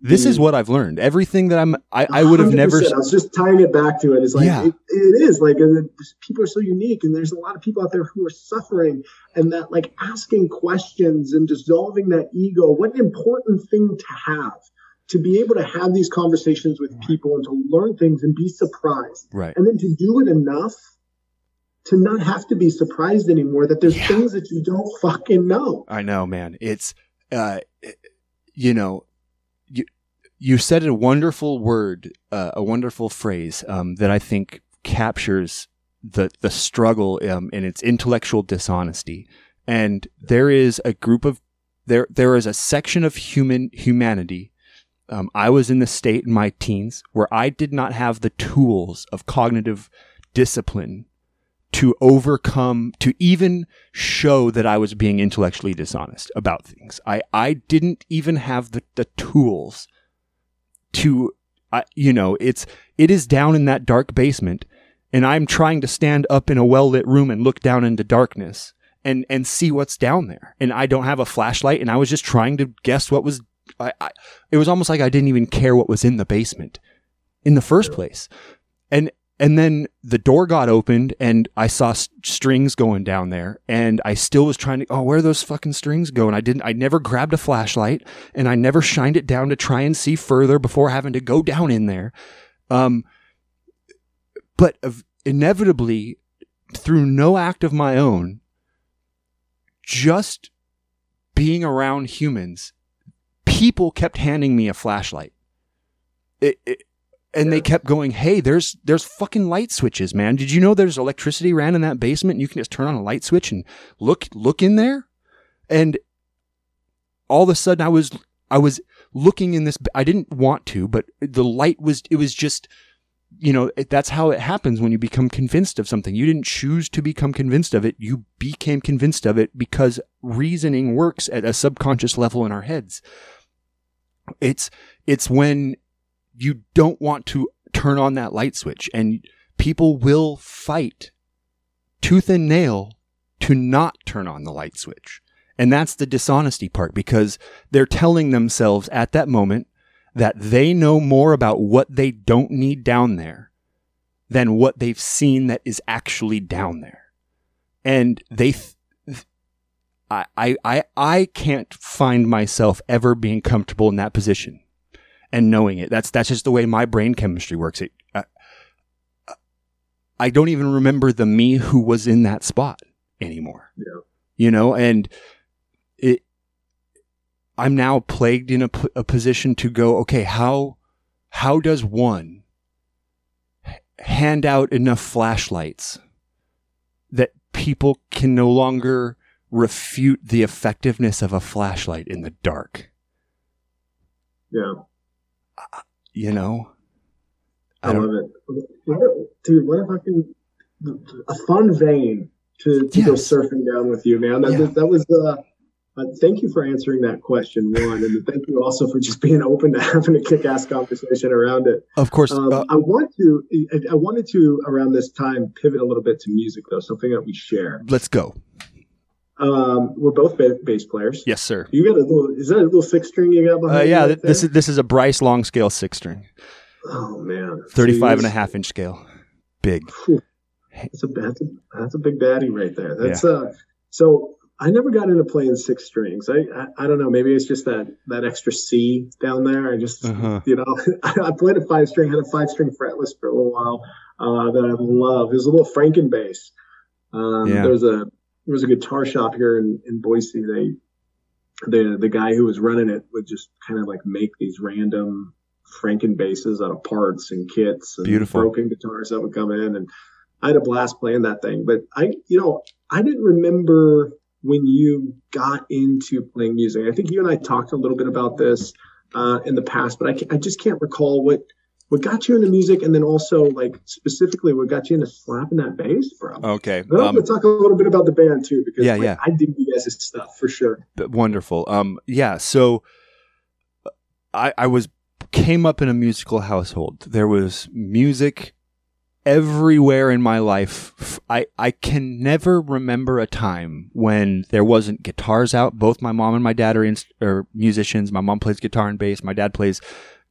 This is what I've learned. Everything that I'm, I, I would have never. I was just tying it back to it. It's like, yeah. it, it is like uh, people are so unique and there's a lot of people out there who are suffering and that like asking questions and dissolving that ego. What an important thing to have to be able to have these conversations with people and to learn things and be surprised. Right. And then to do it enough to not have to be surprised anymore that there's yeah. things that you don't fucking know. I know, man. It's, uh, you know, you said a wonderful word, uh, a wonderful phrase, um, that I think captures the, the struggle, um, in its intellectual dishonesty. And there is a group of, there, there is a section of human humanity um, I was in the state in my teens where I did not have the tools of cognitive discipline to overcome, to even show that I was being intellectually dishonest about things. I, I didn't even have the, the tools to, I, you know, it's, it is down in that dark basement and I'm trying to stand up in a well lit room and look down into darkness and, and see what's down there. And I don't have a flashlight and I was just trying to guess what was I, I, it was almost like I didn't even care what was in the basement in the first place. And, and then the door got opened and I saw strings going down there and I still was trying to, oh, where are those fucking strings going? I didn't, I never grabbed a flashlight and I never shined it down to try and see further before having to go down in there. Um, but inevitably through no act of my own, just being around humans people kept handing me a flashlight. It, it, and yeah. they kept going, "Hey, there's there's fucking light switches, man. Did you know there's electricity ran in that basement? You can just turn on a light switch and look look in there." And all of a sudden, I was I was looking in this. I didn't want to, but the light was it was just you know, it, that's how it happens when you become convinced of something. You didn't choose to become convinced of it. You became convinced of it because reasoning works at a subconscious level in our heads. It's, it's when you don't want to turn on that light switch and people will fight tooth and nail to not turn on the light switch. And that's the dishonesty part because they're telling themselves at that moment that they know more about what they don't need down there than what they've seen that is actually down there. And they, th- I, I, I can't find myself ever being comfortable in that position and knowing it. That's, that's just the way my brain chemistry works. It, I, I don't even remember the me who was in that spot. anymore. Yeah. You know, and it, I'm now plagued in a, a position to go, okay, how, how does one hand out enough flashlights that people can no longer refute the effectiveness of a flashlight in the dark? Yeah. You know? I, love it. What if, dude, what if I can a fun vein to, to go surfing down with you, man? That, Yeah. that was uh, uh, thank you for answering that question, one, and thank you also for just being open to having a kick-ass conversation around it. Of course, Um, uh, I want to, I- I wanted to around this time pivot a little bit to music, though, something that we share. let's go. Um, we're both ba- bass players. Yes, sir. You got a little, is that a little six string you got behind Uh, you yeah, right th- this there? is this is a Brice long scale six string, oh man, 35 and a half inch scale. Big. That's a that's a that's a big daddy right there. That's uh so I never got into playing six strings. I, I I don't know. Maybe it's just that that extra C down there. I just Uh-huh. you know I played a five string, had a five string fretless for a little while uh, that I love. It was a little Franken bass. Um, Yeah. There was a there was a guitar shop here in, in Boise. They the the guy who was running it would just kind of like make these random Franken basses out of parts and kits and Beautiful. broken guitars that would come in and I had a blast playing that thing. But I you know I didn't remember when you got into playing music. I think you and I talked a little bit about this uh, in the past, but I, I just can't recall what what got you into music, and then also like specifically what got you into slapping that bass, bro. Okay. But I'm Um, going to talk a little bit about the band too, because Yeah, like, yeah. I dig you guys' stuff for sure. wonderful. Um, yeah. So uh, I I was came up in a musical household. There was music everywhere in my life. i i can never remember a time when there wasn't guitars out. Both my mom and my dad are, in, are musicians. My mom plays guitar and bass. My dad plays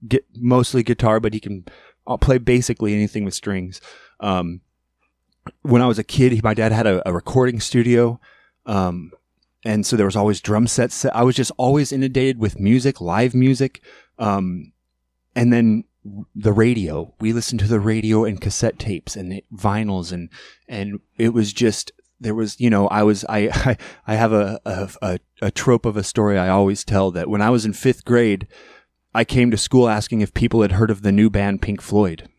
get mostly guitar, but he can play basically anything with strings. Um, when I was a kid, he, my dad had a, a recording studio. Um, and so there was always drum sets. set- I was just always inundated with music, live music. Um, and then the radio. We listened to the radio and cassette tapes and the vinyls, and and it was just there was you know I was I I, I have a, a a a trope of a story I always tell that when I was in fifth grade, I came to school asking if people had heard of the new band Pink Floyd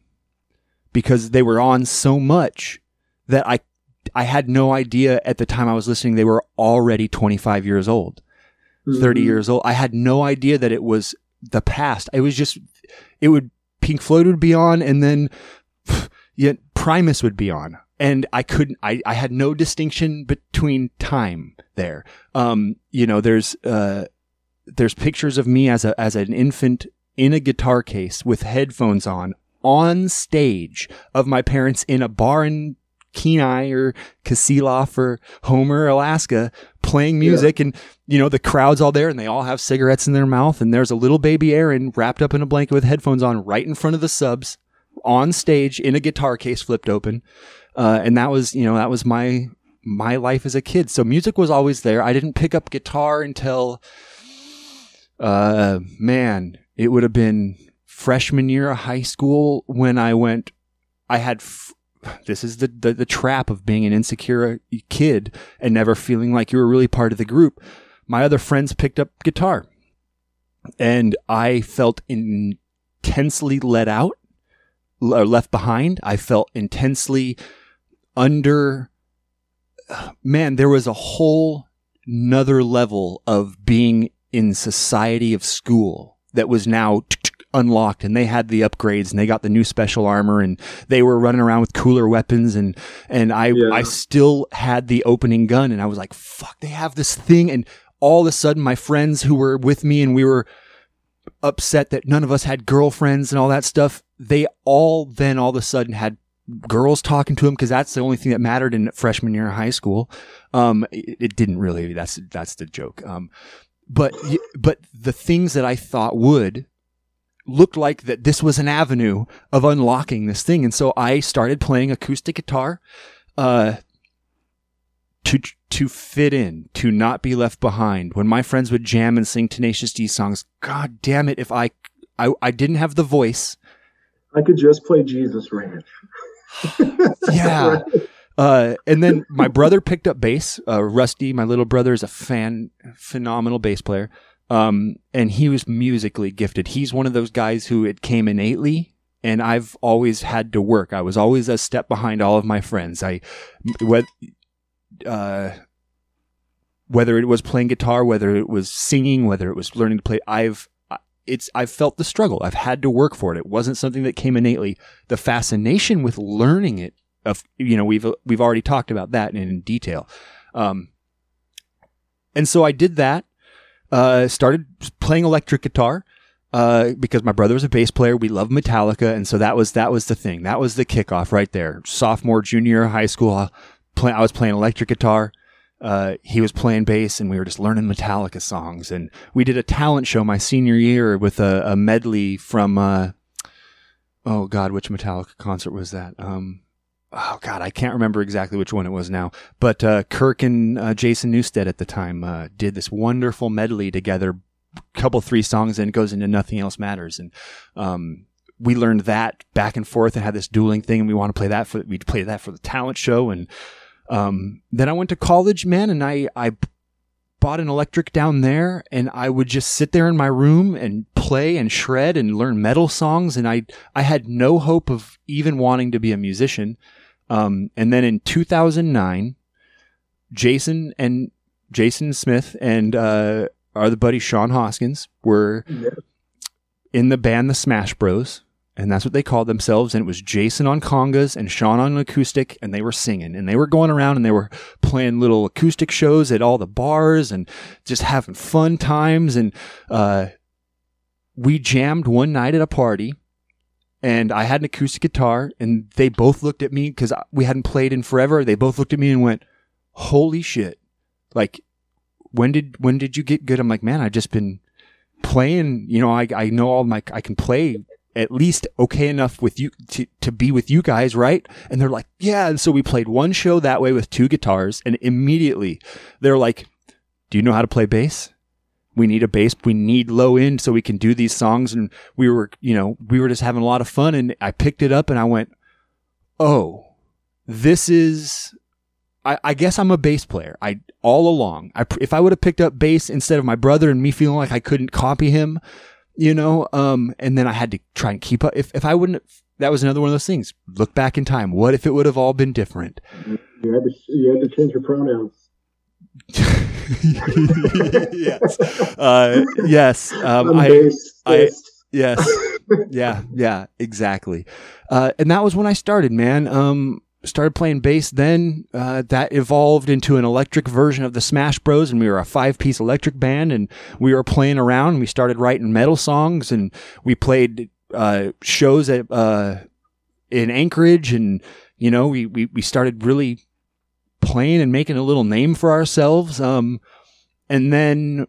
because they were on so much that I I had no idea at the time I was listening they were already 25 years old, 30 Mhm. years old. I had no idea that it was the past. It was just it would Pink Floyd would be on and then yet Primus would be on. And I couldn't I, I had no distinction between time there. Um you know there's uh there's pictures of me as a as an infant in a guitar case with headphones on on stage of my parents in a bar in Kenai or Kasilof or Homer, Alaska, playing music, and you know the crowd's all there, and they all have cigarettes in their mouth, and there's a little baby Aaron wrapped up in a blanket with headphones on, right in front of the subs, on stage in a guitar case flipped open, uh, and that was you know that was my my life as a kid. So music was always there. I didn't pick up guitar until, uh, man, it would have been freshman year of high school when I went. I had. F- this is the, the the trap of being an insecure kid and never feeling like you were really part of the group. My other friends picked up guitar, and I felt intensely let out, or left behind. I felt intensely under. Man, there was a whole another level of being in society of school that was now unlocked and they had the upgrades and they got the new special armor and they were running around with cooler weapons and and I Yeah. I still had the opening gun and I was like fuck they have this thing and all of a sudden my friends who were with me and we were upset that none of us had girlfriends and all that stuff they all then all of a sudden had girls talking to them because that's the only thing that mattered in freshman year of high school um it, it didn't really that's that's the joke um but but the things that I thought would looked like that this was an avenue of unlocking this thing. And so I started playing acoustic guitar uh to to fit in to not be left behind. When my friends would jam and sing tenacious d songs god damn it if I I, I didn't have the voice. I could just play Jesus Ranch. yeah Uh, and then my brother picked up bass. Uh, Rusty, my little brother, is a fan, phenomenal bass player. Um, and he was musically gifted. He's one of those guys who it came innately. And I've always had to work. I was always a step behind all of my friends. I, what, uh, whether it was playing guitar, whether it was singing, whether it was learning to play, I've it's I've felt the struggle. I've had to work for it. It wasn't something that came innately. The fascination with learning it of you know we've we've already talked about that in, detail. Um, and so I did that. Uh, started playing electric guitar uh, because my brother was a bass player. We love Metallica, and so that was that was the thing. That was the kickoff right there. Sophomore, junior, high school. Uh, play, I was playing electric guitar. Uh, he was playing bass, and we were just learning Metallica songs. And we did a talent show my senior year with a, a medley from. Uh, oh God, which Metallica concert was that? Um, oh god, I can't remember exactly which one it was now, but uh, Kirk and uh, Jason Newsted at the time uh, did this wonderful medley together, couple three songs, and it goes into Nothing Else Matters, and um, we learned that back and forth and had this dueling thing, and we want to play that for we played that for the talent show, and um, then I went to college, man, and I I bought an electric down there and I would just sit there in my room and play and shred and learn metal songs and I I had no hope of even wanting to be a musician um, and then in 2009, Jason and Jason Smith and uh, our other buddy Sean Hoskins were yeah. in the band the Smash Bros. And that's what they called themselves. And it was Jason on congas and Sean on acoustic. And they were singing and they were going around and they were playing little acoustic shows at all the bars and just having fun times. And uh, we jammed one night at a party and I had an acoustic guitar, and they both looked at me because we hadn't played in forever. They both looked at me and went, "Holy shit!" Like, when did when did you get good? I'm like, man, I've just been playing. You know, I I know all my I can play at least okay enough with you to, to be with you guys, right? And they're like, yeah. And so we played one show that way with two guitars, and immediately they're like, "Do you know how to play bass?" we need a bass. We need low end so we can do these songs. And we were, you know, we were just having a lot of fun. And I picked it up and I went, oh, this is. I, I guess I'm a bass player. I all along. I, if I would have picked up bass instead of my brother and me feeling like I couldn't copy him, you know, um, and then I had to try and keep up. If if I wouldn't, that was another one of those things. Look back in time. What if it would have all been different? You had to you had to change your pronouns. yes. Uh, yes. Um, I, I, yes. Yeah. Yeah. Exactly. Uh, and that was when I started, man. Um, started playing bass. Then uh, that evolved into an electric version of the Smash Bros. And we were a five piece electric band, and we were playing around. And we started writing metal songs, and we played uh, shows at uh, in Anchorage, and you know, we we we started really playing and making a little name for ourselves. Um, and then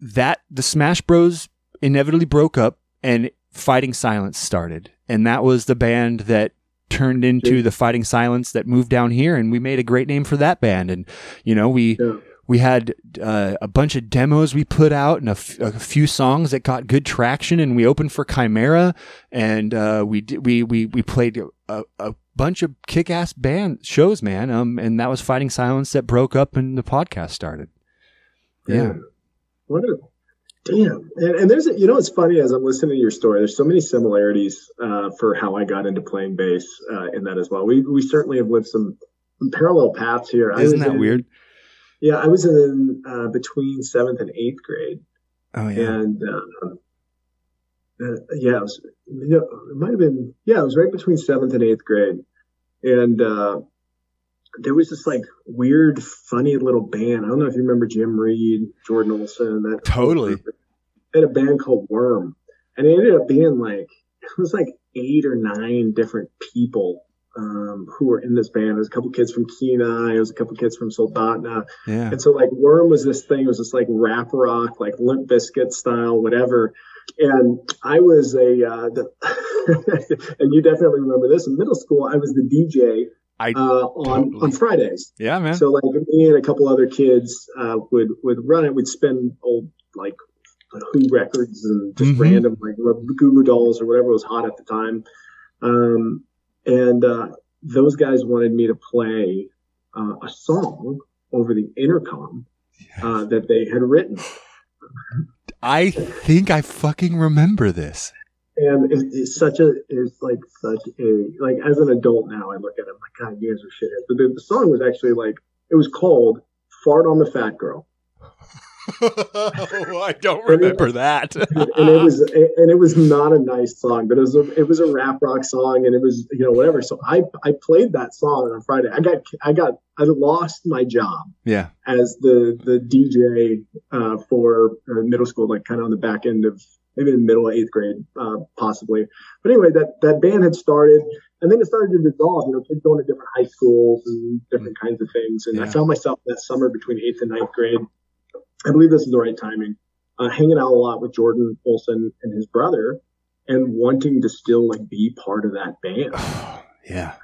that the Smash Bros inevitably broke up and Fighting Silence started. And that was the band that turned into the Fighting Silence that moved down here and we made a great name for that band. And, you know, we, yeah. we had uh, a bunch of demos we put out and a, f- a few songs that got good traction and we opened for Chimaira, and uh, we, d- we, we, we played a, a bunch of kick-ass band shows, man. Um, and that was Fighting Silence that broke up and the podcast started. Yeah. What a damn. And, and there's a, you know, it's funny as I'm listening to your story. There's so many similarities uh, for how I got into playing bass uh, in that as well. We we certainly have lived some, some parallel paths here. Isn't that in, weird? Yeah, I was in uh, between seventh and eighth grade. Oh yeah. And um, uh, yeah, it was. You know, it might have been. Yeah, it was right between seventh and eighth grade and uh, there was this like weird, funny little band. I don't know if you remember Jim Reed, Jordan Olson, that totally. They had a band called Worm, and it ended up being like it was like eight or nine different people um, who were in this band. There was a couple kids from Kenai, there was a couple kids from Soldotna. Yeah. And so like Worm was this thing, it was this like rap rock, like Limp Bizkit style, whatever. And I was a, uh, the, and you definitely remember this in middle school. I was the DJ I, uh, on totally. on Fridays. Yeah, man. So like me and a couple other kids uh, would would run it. We'd spin old like Who records and just mm-hmm. random like Goo Goo Dolls or whatever was hot at the time. Um, and uh, those guys wanted me to play uh, a song over the intercom uh, that they had written. I think I fucking remember this. And it's, it's such a, it's like such a, like as an adult now, I look at it, I'm like, God, you guys are shitheads. But the, the song was actually like, it was called Fart on the Fat Girl. I don't remember that. and it was and it was not a nice song, but it was a, it was a rap rock song, and it was you know whatever. So I I played that song on Friday. I got I got I lost my job. Yeah. As the the DJ uh, for uh, middle school, like kind of on the back end of maybe the middle of eighth grade, uh, possibly. But anyway, that that band had started, and then it started to dissolve. You know, kids going to different high schools and different mm-hmm. kinds of things. And yeah. I found myself that summer between eighth and ninth grade I believe this is the right timing. Uh, hanging out a lot with Jordan Olson and his brother, and wanting to still like be part of that band. yeah.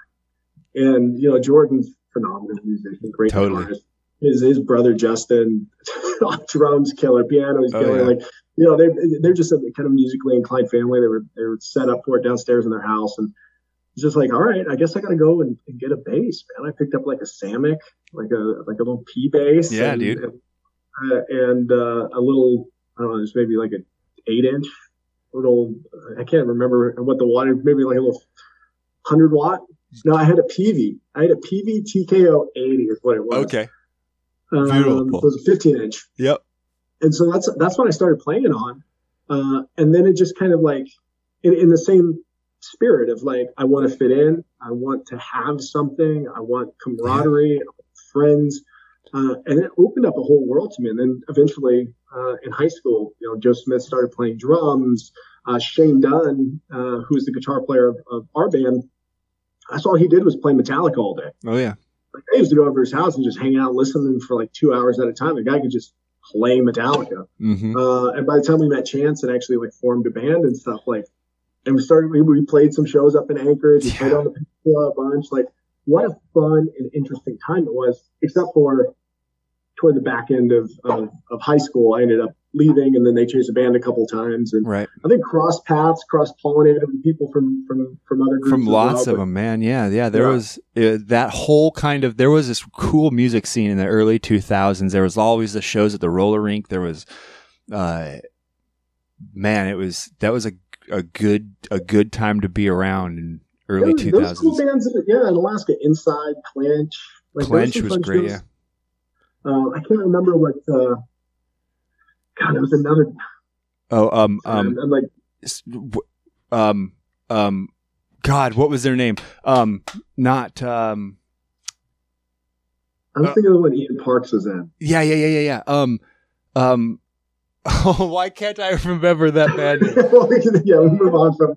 And you know, Jordan's phenomenal musician, great totally. guitarist. His his brother Justin, drums killer, piano's oh, killer. Yeah. Like you know, they they're just a kind of musically inclined family. They were they were set up for it downstairs in their house, and it's just like, all right, I guess I got to go and, and, get a bass, man. I picked up like a Samick, like a like a little P bass. Yeah, and, dude. And uh, and uh, a little, I don't know, it's maybe like an eight inch little, I can't remember what the watt, maybe like a little 100 watt. No, I had a PV. I had a PV TKO 80 is what it was. Okay. Um, Beautiful. So it was a 15 inch. Yep. And so that's, that's what I started playing on. Uh, and then it just kind of like, in, in the same spirit of like, I want to fit in. I want to have something. I want camaraderie, yeah. friends. Uh, and it opened up a whole world to me. And then eventually uh, in high school, you know, Joe Smith started playing drums. Uh, Shane Dunn, uh, who's the guitar player of, of, our band, that's all he did was play Metallica all day. Oh yeah. Like I used to go over his house and just hang out, listening for like two hours at a time. The guy could just play Metallica. Mm-hmm. Uh, and by the time we met Chance and actually like formed a band and stuff, like, and we started, we, we played some shows up in Anchorage. We yeah. played on the Peninsula a bunch. Like, what a fun and interesting time it was, except for toward the back end of, of, of, high school, I ended up leaving, and then they changed the band a couple times. And right. I think cross paths, cross pollinated with people from from from other groups. From lots well, of them, man. Yeah, yeah. There yeah. was uh, that whole kind of. There was this cool music scene in the early 2000s. There was always the shows at the roller rink. There was, uh, man, it was that was a a good a good time to be around in early two thousands. Those cool bands, yeah, in Alaska, Inside, Clench. Like, Clench was great, shows. yeah. Uh, I can't remember what. Uh, God, it was another. Oh, um, um, I'm like, um, um, God, what was their name? Um, not um. I'm uh, thinking of when Ian Parks was in. Yeah, yeah, yeah, yeah, yeah. Um, um. Oh, why can't I remember that band? yeah, we move on from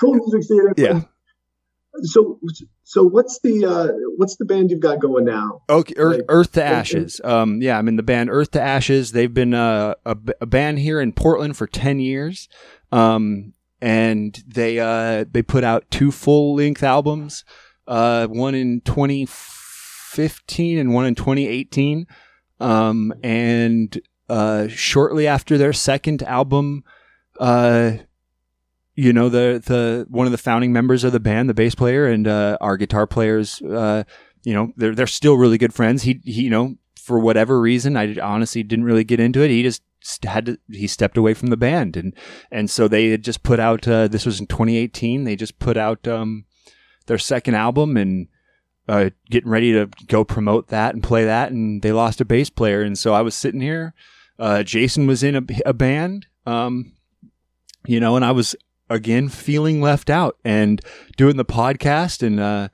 cool music scene. Yeah, so so what's the uh, what's the band you've got going now? Okay, Earth, like, Earth to Ashes. Um, yeah, I'm in the band Earth to Ashes. They've been uh, a, a band here in Portland for ten years, um, and they uh, they put out two full length albums, uh, one in 2015 and one in 2018, um, and uh, shortly after their second album, uh, you know the the one of the founding members of the band, the bass player, and uh, our guitar players. Uh, you know, they're they're still really good friends. He, he, you know, for whatever reason, I honestly didn't really get into it. He just had to. He stepped away from the band, and and so they had just put out. Uh, this was in 2018. They just put out um, their second album and. Uh, getting ready to go promote that and play that, and they lost a bass player, and so I was sitting here. Uh, Jason was in a, a band, um, you know, and I was again feeling left out and doing the podcast and uh,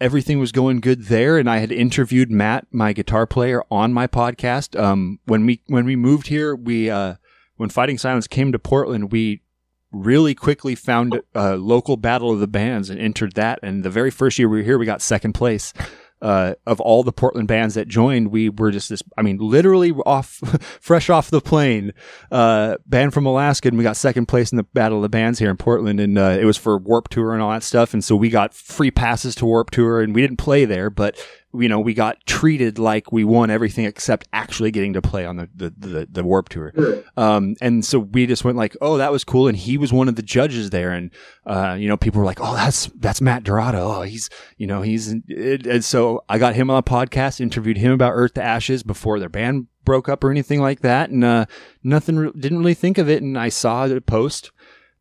everything was going good there. And I had interviewed Matt my guitar player on my podcast. Um, when we when we moved here we uh, when Fighting Silence came to Portland we really quickly found a local battle of the bands and entered that. And the very first year we were here we got second place uh, of all the Portland bands that joined, we were just this, I mean, literally off, fresh off the plane, uh, band from Alaska. And we got second place in the Battle of the Bands here in Portland. And, uh, it was for Warped Tour and all that stuff. And so we got free passes to Warped Tour and we didn't play there, but you know, we got treated like we won everything except actually getting to play on the, the, the, the Warped Tour. Um, and so we just went like, oh, that was cool. And he was one of the judges there. And, uh, you know, people were like, oh, that's, that's Matt Dorado. Oh, he's, you know, he's, it, and so I got him on a podcast, interviewed him about Earth to Ashes before their band broke up or anything like that. And, uh, nothing, re- didn't really think of it. And I saw the post.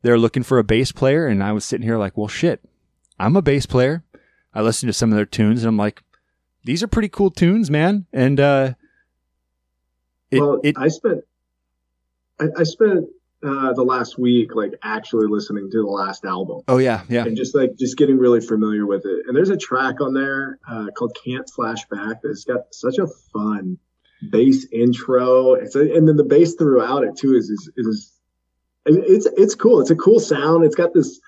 They're looking for a bass player. And I was sitting here like, well, shit, I'm a bass player. I listened to some of their tunes and I'm like, these are pretty cool tunes, man. And uh, it, well, it, I spent I, I spent uh, the last week like actually listening to the last album. Oh yeah, yeah, and just like just getting really familiar with it. And there's a track on there uh, called "Can't Flashback" that's got such a fun bass intro. It's a, and then the bass throughout it too is is, is it's it's cool. It's a cool sound. It's got this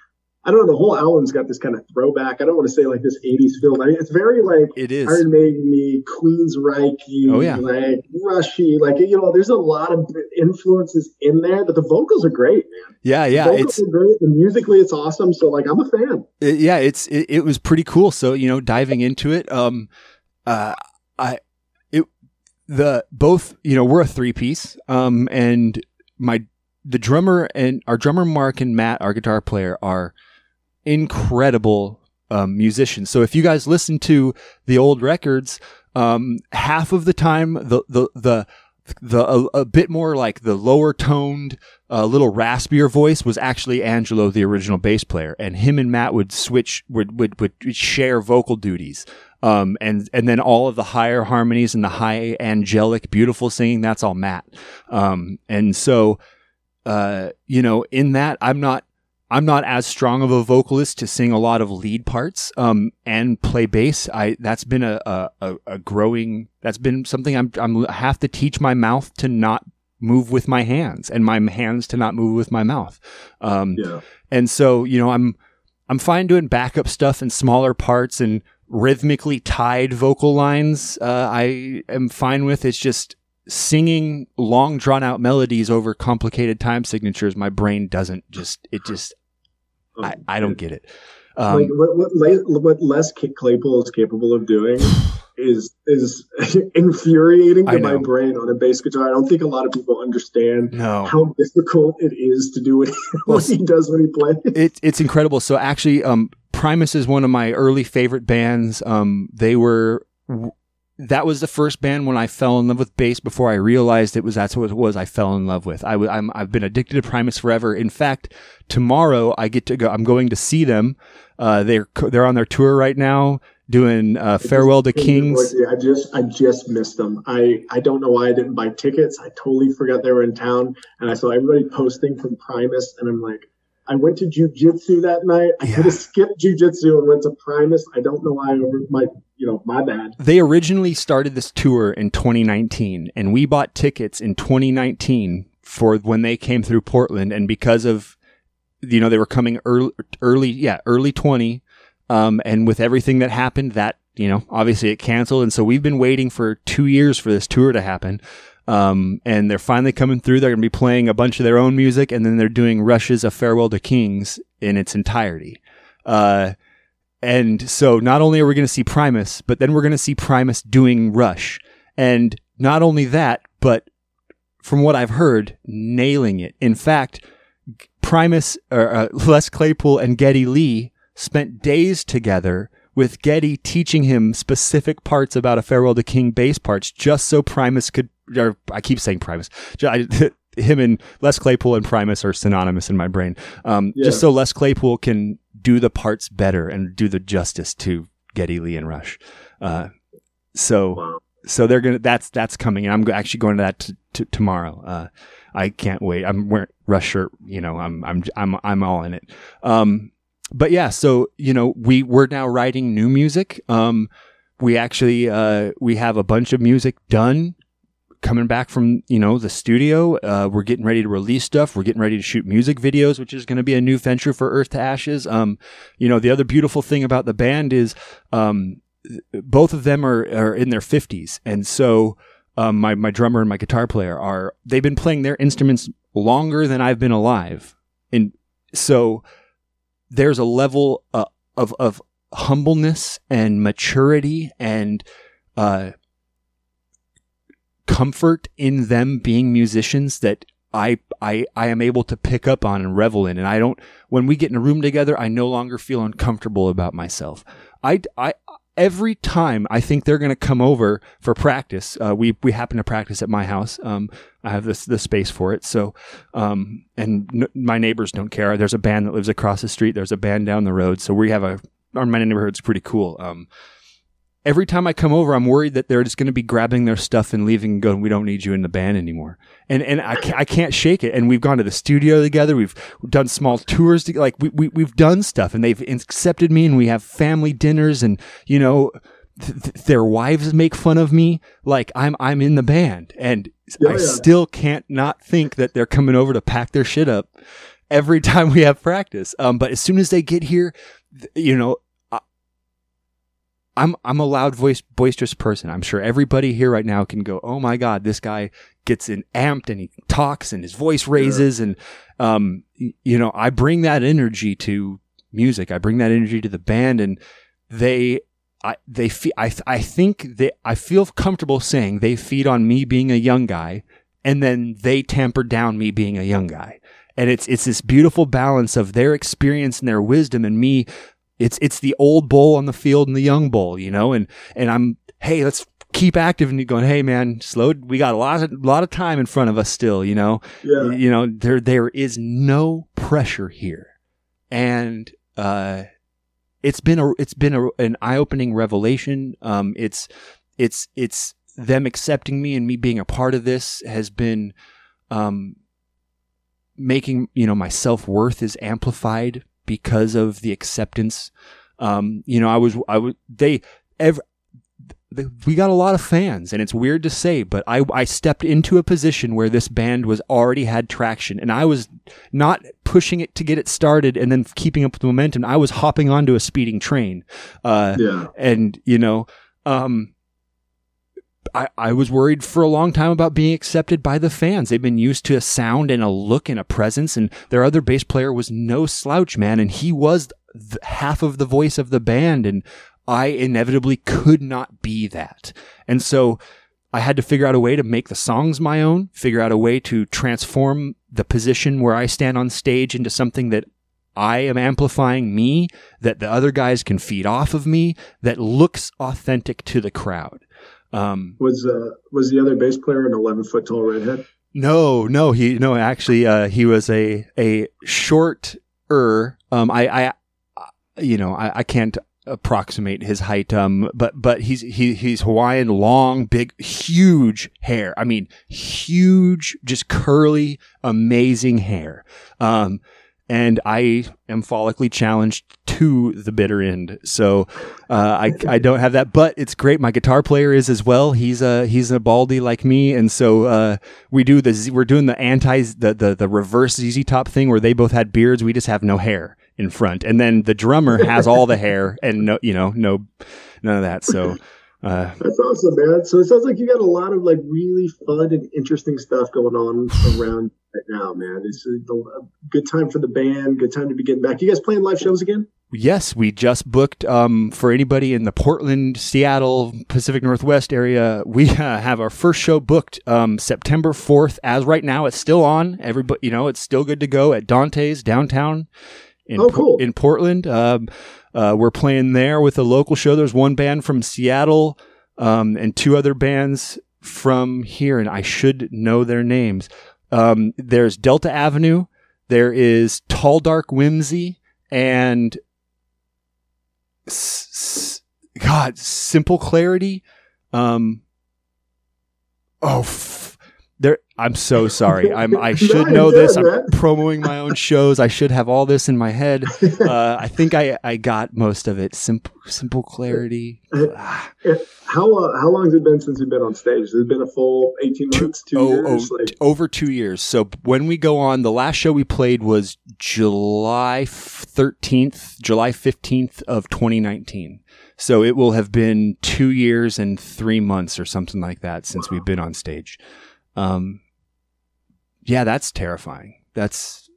I don't know. The whole album's got this kind of throwback. I don't want to say like this '80s feel. I mean, it's very like it is Iron Maiden, Queensryche, oh yeah, like Rushy. Like you know, there's a lot of influences in there, but the vocals are great, man. Yeah, yeah, the it's great. And musically, it's awesome. So like, I'm a fan. It, yeah, it's it, it was pretty cool. So you know, diving into it, um, uh, I it the both you know we're a three piece, um, and my the drummer and our drummer Mark and Matt, our guitar player, are incredible um, musicians. So if you guys listen to the old records, um, half of the time the the the the a, a, bit more like the lower toned, a uh, little raspier voice was actually Angelo, the original bass player, and him and Matt would switch would would, would share vocal duties. Um, and and then all of the higher harmonies and the high angelic, beautiful singing, that's all Matt. Um, and so, uh, you know, in that, I'm not I'm not as strong of a vocalist to sing a lot of lead parts um, and play bass. I that's been a, a, a growing that's been something I'm I'm have to teach my mouth to not move with my hands and my hands to not move with my mouth. Um, yeah. And so you know I'm I'm fine doing backup stuff and smaller parts and rhythmically tied vocal lines. Uh, I am fine with. It's just singing long drawn out melodies over complicated time signatures my brain doesn't just it just I, I don't get it. Um, like what, what, what Les Claypool is capable of doing is is infuriating to my brain on a bass guitar. I don't think a lot of people understand no. how difficult it is to do it what he does when he plays. It, it's incredible. So actually, um, Primus is one of my early favorite bands. Um, they were that was the first band when I fell in love with bass before I realized it was that's what it was I fell in love with. I w- I'm, I've been addicted to Primus forever. In fact, tomorrow I get to go, I'm going to see them. Uh, they're, they're on their tour right now doing, uh, Farewell to Kings. I just, I just missed them. I, I don't know why I didn't buy tickets. I totally forgot they were in town and I saw everybody posting from Primus and I'm like, I went to jujitsu that night. I yeah. could have skipped jujitsu and went to Primus. I don't know why I over my you know, my bad. They originally started this tour in 2019 and we bought tickets in 2019 for when they came through Portland and because of you know they were coming early early yeah, early 20 um and with everything that happened that you know, obviously it canceled and so we've been waiting for 2 years for this tour to happen. Um, and they're finally coming through. They're going to be playing a bunch of their own music, and then they're doing Rush's "A Farewell to Kings" in its entirety. Uh, and so not only are we going to see Primus, but then we're going to see Primus doing Rush. And not only that, but from what I've heard, nailing it. In fact, Primus, or uh, Les Claypool and Geddy Lee spent days together with Geddy teaching him specific parts about a Farewell to King bass parts just so Primus could, or I keep saying Primus, him and Les Claypool and Primus are synonymous in my brain. Um, yeah. Just so Les Claypool can do the parts better and do the justice to Geddy Lee and Rush. Uh, so, so they're gonna. That's that's coming, and I'm actually going to that t- t- tomorrow. Uh, I can't wait. I'm wearing Rush shirt. You know, I'm I'm I'm I'm all in it. Um, but yeah, so you know, we we're now writing new music. Um, we actually uh, we have a bunch of music done coming back from you know the studio. Uh, we're getting ready to release stuff. We're getting ready to shoot music videos, which is going to be a new venture for Earth to Ashes. Um, you know, the other beautiful thing about the band is um, both of them are are in their fifties, and so um, my my drummer and my guitar player are they've been playing their instruments longer than I've been alive, and so there's a level uh, of of humbleness and maturity and uh, comfort in them being musicians that I, I, I am able to pick up on and revel in. And I don't, when we get in a room together, I no longer feel uncomfortable about myself. I, I, every time I think they're going to come over for practice, uh, we, we happen to practice at my house. Um, I have this, the space for it. So, um, and n- my neighbors don't care. There's a band that lives across the street. There's a band down the road. So we have a, our, my neighborhood's pretty cool. Um, every time I come over, I'm worried that they're just going to be grabbing their stuff and leaving and going, we don't need you in the band anymore. And, and I can't, I can't shake it. And we've gone to the studio together. We've done small tours. To, like we, we, we've done stuff and they've accepted me and we have family dinners and, you know, th- their wives make fun of me. Like I'm, I'm in the band and Yeah, I yeah. still can't not think that they're coming over to pack their shit up every time we have practice. Um, but as soon as they get here, th- you know, I'm I'm a loud voice boisterous person. I'm sure everybody here right now can go, "Oh my god, this guy gets in amped and he talks and his voice raises and um you know, I bring that energy to music. I bring that energy to the band and they I they fe- I I think that I feel comfortable saying they feed on me being a young guy and then they tamper down me being a young guy. And it's it's this beautiful balance of their experience and their wisdom and me it's it's the old bull on the field and the young bull, you know, and and I'm hey, let's keep active and you're going, hey man, slow. We got a lot of lot of time in front of us still, you know. Yeah. You know, there there is no pressure here, and uh, it's been a it's been a, an eye opening revelation. Um, it's it's it's them accepting me and me being a part of this has been um making you know my self worth is amplified because of the acceptance. Um, you know, I was I was they ever we got a lot of fans and it's weird to say but I, I stepped into a position where this band was already had traction and i was not pushing it to get it started and then keeping up with the momentum i was hopping onto a speeding train uh, Yeah. and you know um I, I was worried for a long time about being accepted by the fans. They've been used to a sound and a look and a presence, and their other bass player was no slouch, man. And he was th- half of the voice of the band, and I inevitably could not be that. And so I had to figure out a way to make the songs my own, figure out a way to transform the position where I stand on stage into something that I am amplifying me, that the other guys can feed off of me, that looks authentic to the crowd. Um, Was uh was the other bass player an eleven foot tall redhead? no, no, he no. Actually, uh, he was a a shorter. Um, I, I, uh, you know, I, I can't approximate his height. Um, but but he's he he's Hawaiian, long, big, huge hair. I mean, huge, just curly, amazing hair. Um, and I am follically challenged to the bitter end. So uh, I I don't have that, but it's great. My guitar player is as well. He's a he's a baldy like me, and so uh, we do the we're doing the anti the the the reverse ZZ Top thing where they both had beards. We just have no hair in front, and then the drummer has all the hair and no you know no none of that. So. Uh, That's awesome, man. So it sounds like you got a lot of like really fun and interesting stuff going on around right now, man. It's a, a good time for the band. Good time to be getting back. You guys playing live shows again? Yes, we just booked um, for anybody in the Portland, Seattle, Pacific Northwest area. We uh, have our first show booked um, September fourth. As right now, it's still on. Everybody, you know, it's still good to go at Dante's downtown in Oh, cool. in Portland. Um, uh, we're playing there with a local show. There's one band from Seattle um, and two other bands from here, and I should know their names. Um, there's Delta Avenue. There is Tall Dark Whimsy and s- s- God, simple clarity. Um, oh, f- there. I'm so sorry. I'm. I should No, know this. I'm promoting my own shows. I should have all this in my head. Uh, I think I I got most of it. Simple simple clarity. Ah, How uh, how long has it been since you've been on stage? Has it been a full eighteen months, two oh, years? oh, like, over two years. So when we go on, the last show we played was July thirteenth, July fifteenth of 2019. So it will have been two years and three months or something like that since we've been on stage. Um, yeah, that's terrifying. That's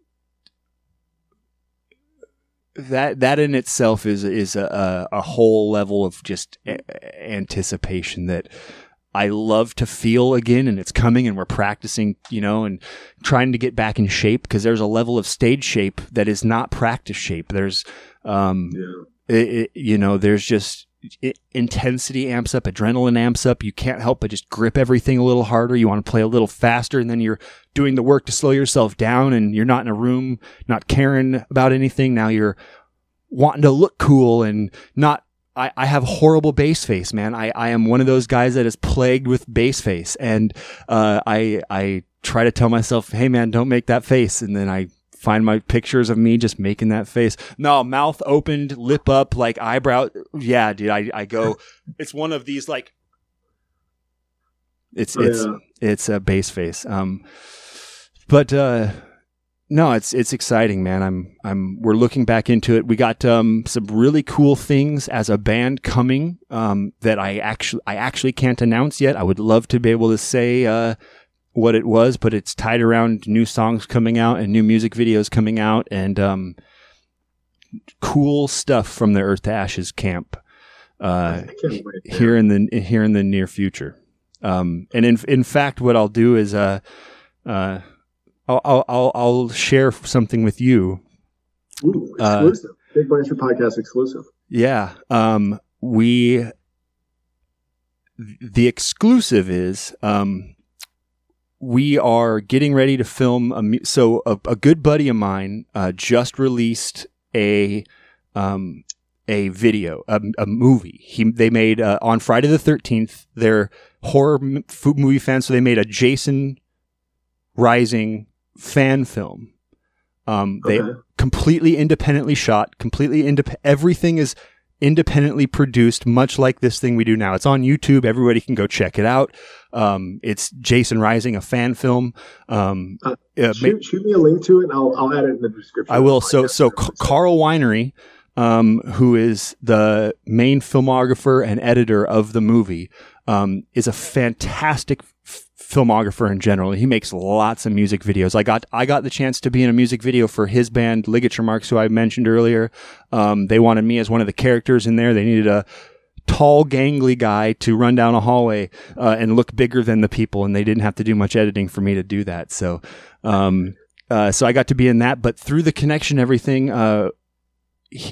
that that in itself is is a, a whole level of just a- anticipation that I love to feel again, and it's coming, and we're practicing, you know, and trying to get back in shape because there's a level of stage shape that is not practice shape. There's, um, Yeah. it, it, you know, there's just it, intensity amps up, adrenaline amps up. You can't help but just grip everything a little harder. You want to play a little faster, and then you're doing the work to slow yourself down, and you're not in a room, not caring about anything. Now you're wanting to look cool and not. I, I have horrible bass face, man. I, I am one of those guys that is plagued with bass face, and uh, I I try to tell myself, hey man, don't make that face, and then I find my pictures of me just making that face. No, mouth opened, lip up, like eyebrow. Yeah, dude, I, I go. It's one of these like. It's Oh, it's it's a base face. Um, but uh, no, it's it's exciting, man. I'm I'm we're looking back into it. We got um some really cool things as a band coming um that I actually I actually can't announce yet. I would love to be able to say uh what it was, but it's tied around new songs coming out and new music videos coming out and um cool stuff from the Earth to Ashes camp. Uh, I can't wait. man. here in the here in the near future. Um, and in in fact, what I'll do is uh, uh, I'll, I'll I'll share something with you. Ooh, uh, exclusive. Big Blanchard podcast exclusive. Yeah. Um, we the exclusive is um, we are getting ready to film a mu- so a, a good buddy of mine uh, just released a um, a video a, a movie. He they made uh, on Friday the 13th they're horror m- movie fans so they made a Jason Rising fan film. Um, they completely independently shot, completely indep- everything is independently produced, much like this thing we do now. It's on YouTube. Everybody can go check it out. Um, it's Jason Rising, a fan film. Um, Uh, uh, ma- shoot, shoot me a link to it, and I'll, I'll add it in the description. I will. So, so Carl Winery, um, who is the main filmographer and editor of the movie, um, is a fantastic filmographer in general. He makes lots of music videos. I got I got the chance to be in a music video for his band Ligature Marks, who I mentioned earlier. Um, they wanted me as one of the characters in there. They needed a tall, gangly guy to run down a hallway uh, and look bigger than the people, and they didn't have to do much editing for me to do that. So, um, uh, so I got to be in that. But through the connection, everything, uh,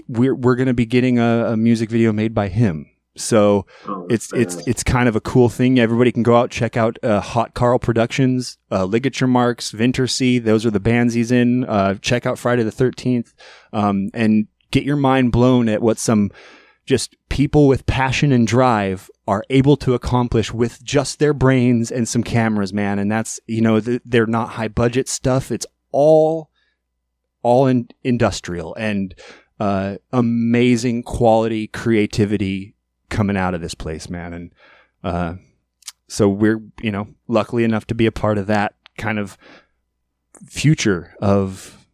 we're we're going to be getting a, a music video made by him. So Oh, it's it's it's kind of a cool thing. Everybody can go out check out uh, Hot Carl Productions, uh, Ligature Marks, Vintersea. Those are the bands he's in. Uh, check out Friday the Thirteenth, um, and get your mind blown at what some just people with passion and drive are able to accomplish with just their brains and some cameras, man. And that's you know th- they're not high budget stuff. It's all all in industrial and uh, amazing quality creativity coming out of this place, man. And uh, so we're, you know, luckily enough to be a part of that kind of future of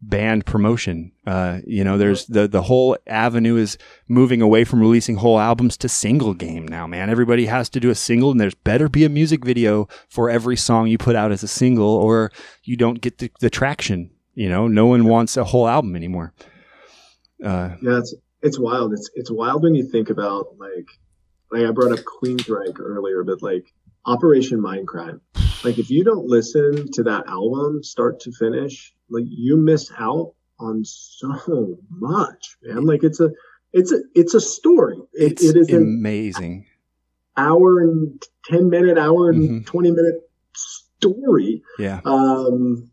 band promotion. Uh, you know, there's the the whole avenue is moving away from releasing whole albums to single game now, man. Everybody has to do a single, and there's better be a music video for every song you put out as a single, or you don't get the, the traction. You know, no one wants a whole album anymore. Uh, Yeah, it's wild. It's it's wild when you think about like like I brought up Queensryche earlier, but like Operation Mindcrime. Like if you don't listen to that album start to finish, like you miss out on so much, man. Like it's a it's a it's a story. It, it's it is amazing. hour and ten minute, hour and Mhm. twenty minute story. Yeah. Um,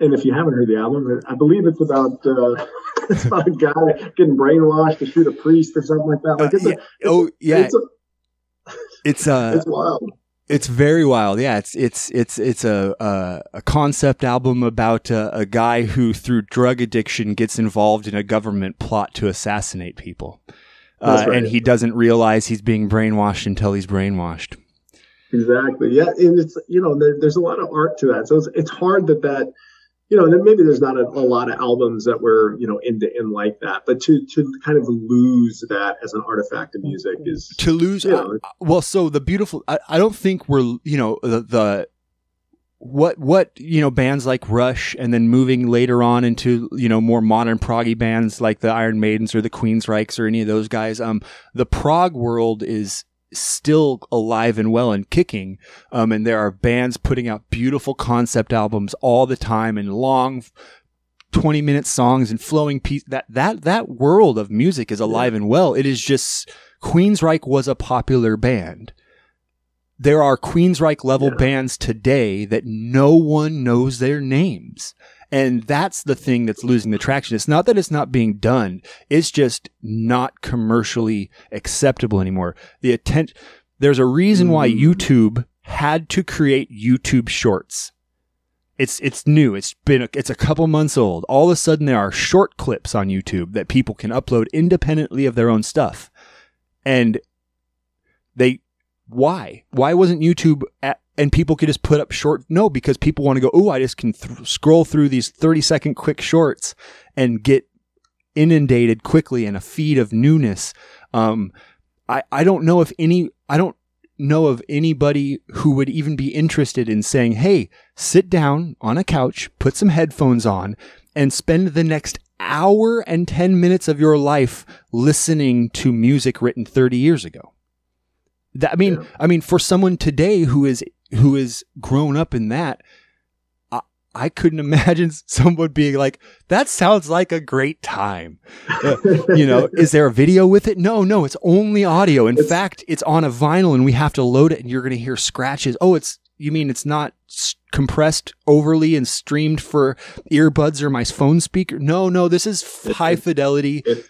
and if you haven't heard the album, I believe it's about uh, it's about a guy getting brainwashed to shoot a priest or something like that. Like it's, Uh, a, yeah. Oh yeah, it's, a, it's uh it's wild. it's very wild. Yeah, it's it's it's it's a a, a concept album about a, a guy who through drug addiction gets involved in a government plot to assassinate people. Uh, right. and he doesn't realize he's being brainwashed until he's brainwashed. Exactly. Yeah, and it's you know there, there's a lot of art to that, so it's it's hard that that you know then maybe there's not a, a lot of albums that were you know into in like that, but to to kind of lose that as an artifact of music is To lose, Yeah. uh, well, so the beautiful. I, I don't think we're you know the, the what what you know bands like Rush and then moving later on into you know more modern proggy bands like the Iron Maidens or the Queensryches or any of those guys um the prog world is still alive and well and kicking um and there are bands putting out beautiful concept albums all the time and long 20 minute songs and flowing piece that that that world of music is alive and well it is just Queensryche was a popular band there are Queensryche level Yeah. bands today that no one knows their names. And that's the thing that's losing the traction. It's not that it's not being done. It's just not commercially acceptable anymore. The attent, there's a reason why Mm. YouTube had to create YouTube shorts. It's, it's new. It's been, a, it's a couple months old. All of a sudden there are short clips on YouTube that people can upload independently of their own stuff. And they, why? Why wasn't YouTube at, and people could just put up short? No, because people want to go, oh, I just can th- scroll through these 30 second quick shorts and get inundated quickly in a feed of newness. Um, I, I don't know if any, I don't know of anybody who would even be interested in saying, Hey, sit down on a couch, put some headphones on and spend the next hour and 10 minutes of your life listening to music written 30 years ago. That, I mean, Yeah. I mean, for someone today who is, who is grown up in that, I, I couldn't imagine someone being like, that sounds like a great time. Uh, you know, is there a video with it? No, no, it's only audio. In It's- fact, it's on a vinyl and we have to load it and you're going to hear scratches. Oh, it's, you mean it's not s- compressed overly and streamed for earbuds or my phone speaker? No, no, this is f- It's- high fidelity. It,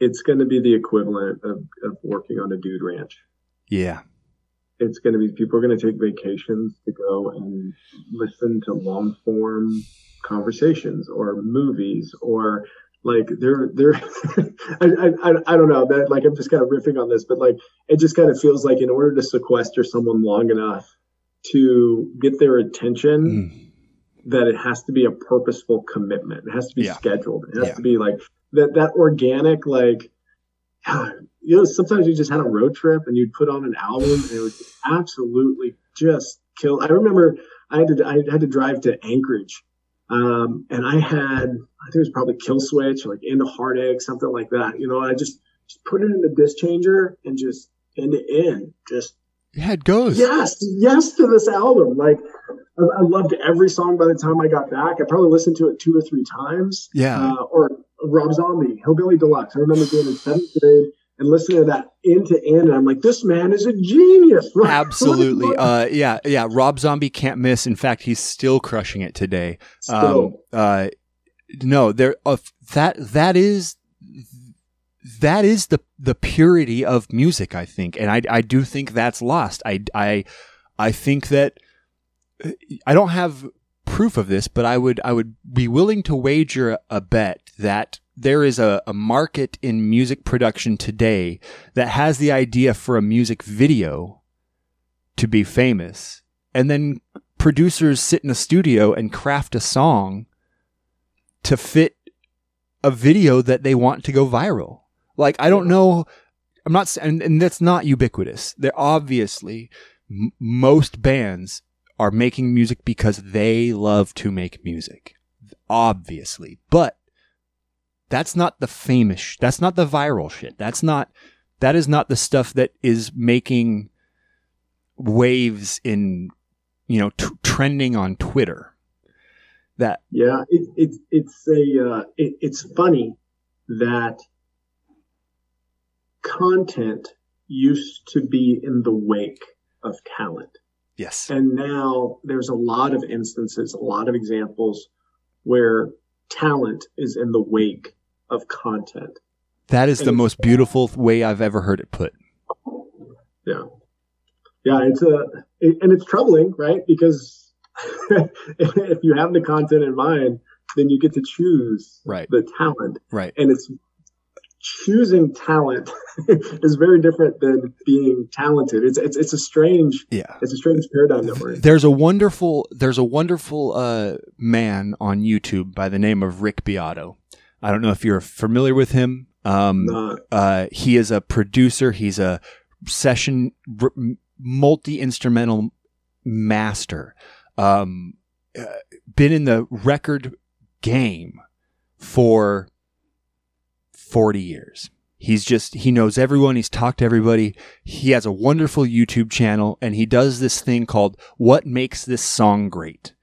it's going to be the equivalent of, of working on a dude ranch. Yeah. It's going to be people are going to take vacations to go and listen to long form conversations or movies or like they're they're I, I I don't know that like I'm just kind of riffing on this but like it just kind of feels like in order to sequester someone long enough to get their attention Mm. that it has to be a purposeful commitment. It has to be Yeah. scheduled. It has Yeah. to be like that that organic like you know sometimes you just had a road trip and you'd put on an album and it would absolutely just kill. I remember I had to I had to drive to Anchorage. Um, and I had I think it was probably Kill Switch or like Into Heartache something like that. You know, I just just put it in the disc changer and just end to end just Yeah, it goes. yes, yes to this album. Like, I, I loved every song by the time I got back. I probably listened to it two or three times. Yeah. Uh, or Rob Zombie, Hellbilly Deluxe. I remember being in seventh grade and listening to that end to end. And I'm like, this man is a genius. Absolutely. Uh, yeah, yeah. Rob Zombie can't miss. In fact, he's still crushing it today. Um, uh, no, there. Uh, that that is that is the the purity of music. I think, and I I do think that's lost. I I I think that I don't have proof of this, but I would I would be willing to wager a bet that there is a, a market in music production today that has the idea for a music video to be famous, and then producers sit in a studio and craft a song to fit a video that they want to go viral. Like I don't know, I'm not, and, and that's not ubiquitous. They're obviously m- most bands are making music because they love to make music, obviously. But that's not the famous. sh- That's not the viral shit. That's not. That is not the stuff that is making waves in, you know, t- trending on Twitter. That Yeah, it, it, it's a uh, it, it's funny that content used to be in the wake of talent. Yes, And now there's a lot of instances, a lot of examples where talent is in the wake of content. that is the most beautiful way I've ever heard it put. Yeah. Yeah, it's a it, and it's troubling, right? Because if you have the content in mind, then you get to choose Right. the talent. Right. And it's choosing talent is very different than being talented. It's it's it's a strange Yeah. it's a strange paradigm that we're in. There's a wonderful there's a wonderful uh, man on YouTube by the name of Rick Beato. I don't know if you're familiar with him. Um, Uh, uh, he is a producer. He's a session multi instrumental master. um, uh, been in the record game for 40 years. He's just, he knows everyone. He's talked to everybody. He has a wonderful YouTube channel and he does this thing called What Makes This Song Great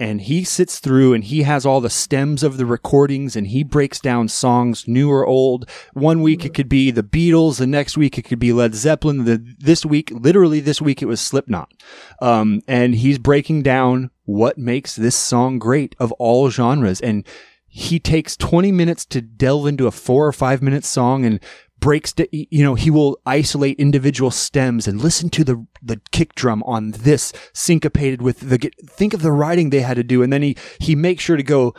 and he sits through and he has all the stems of the recordings and he breaks down songs new or old. One week it could be the Beatles, the next week it could be Led Zeppelin. The, this week, literally this week, it was Slipknot. Um, and he's breaking down what makes this song great of all genres. And he takes 20 minutes to delve into a four or five minute song and breaks you know he will isolate individual stems and listen to the the kick drum on this syncopated with the think of the writing they had to do. And then he he makes sure to go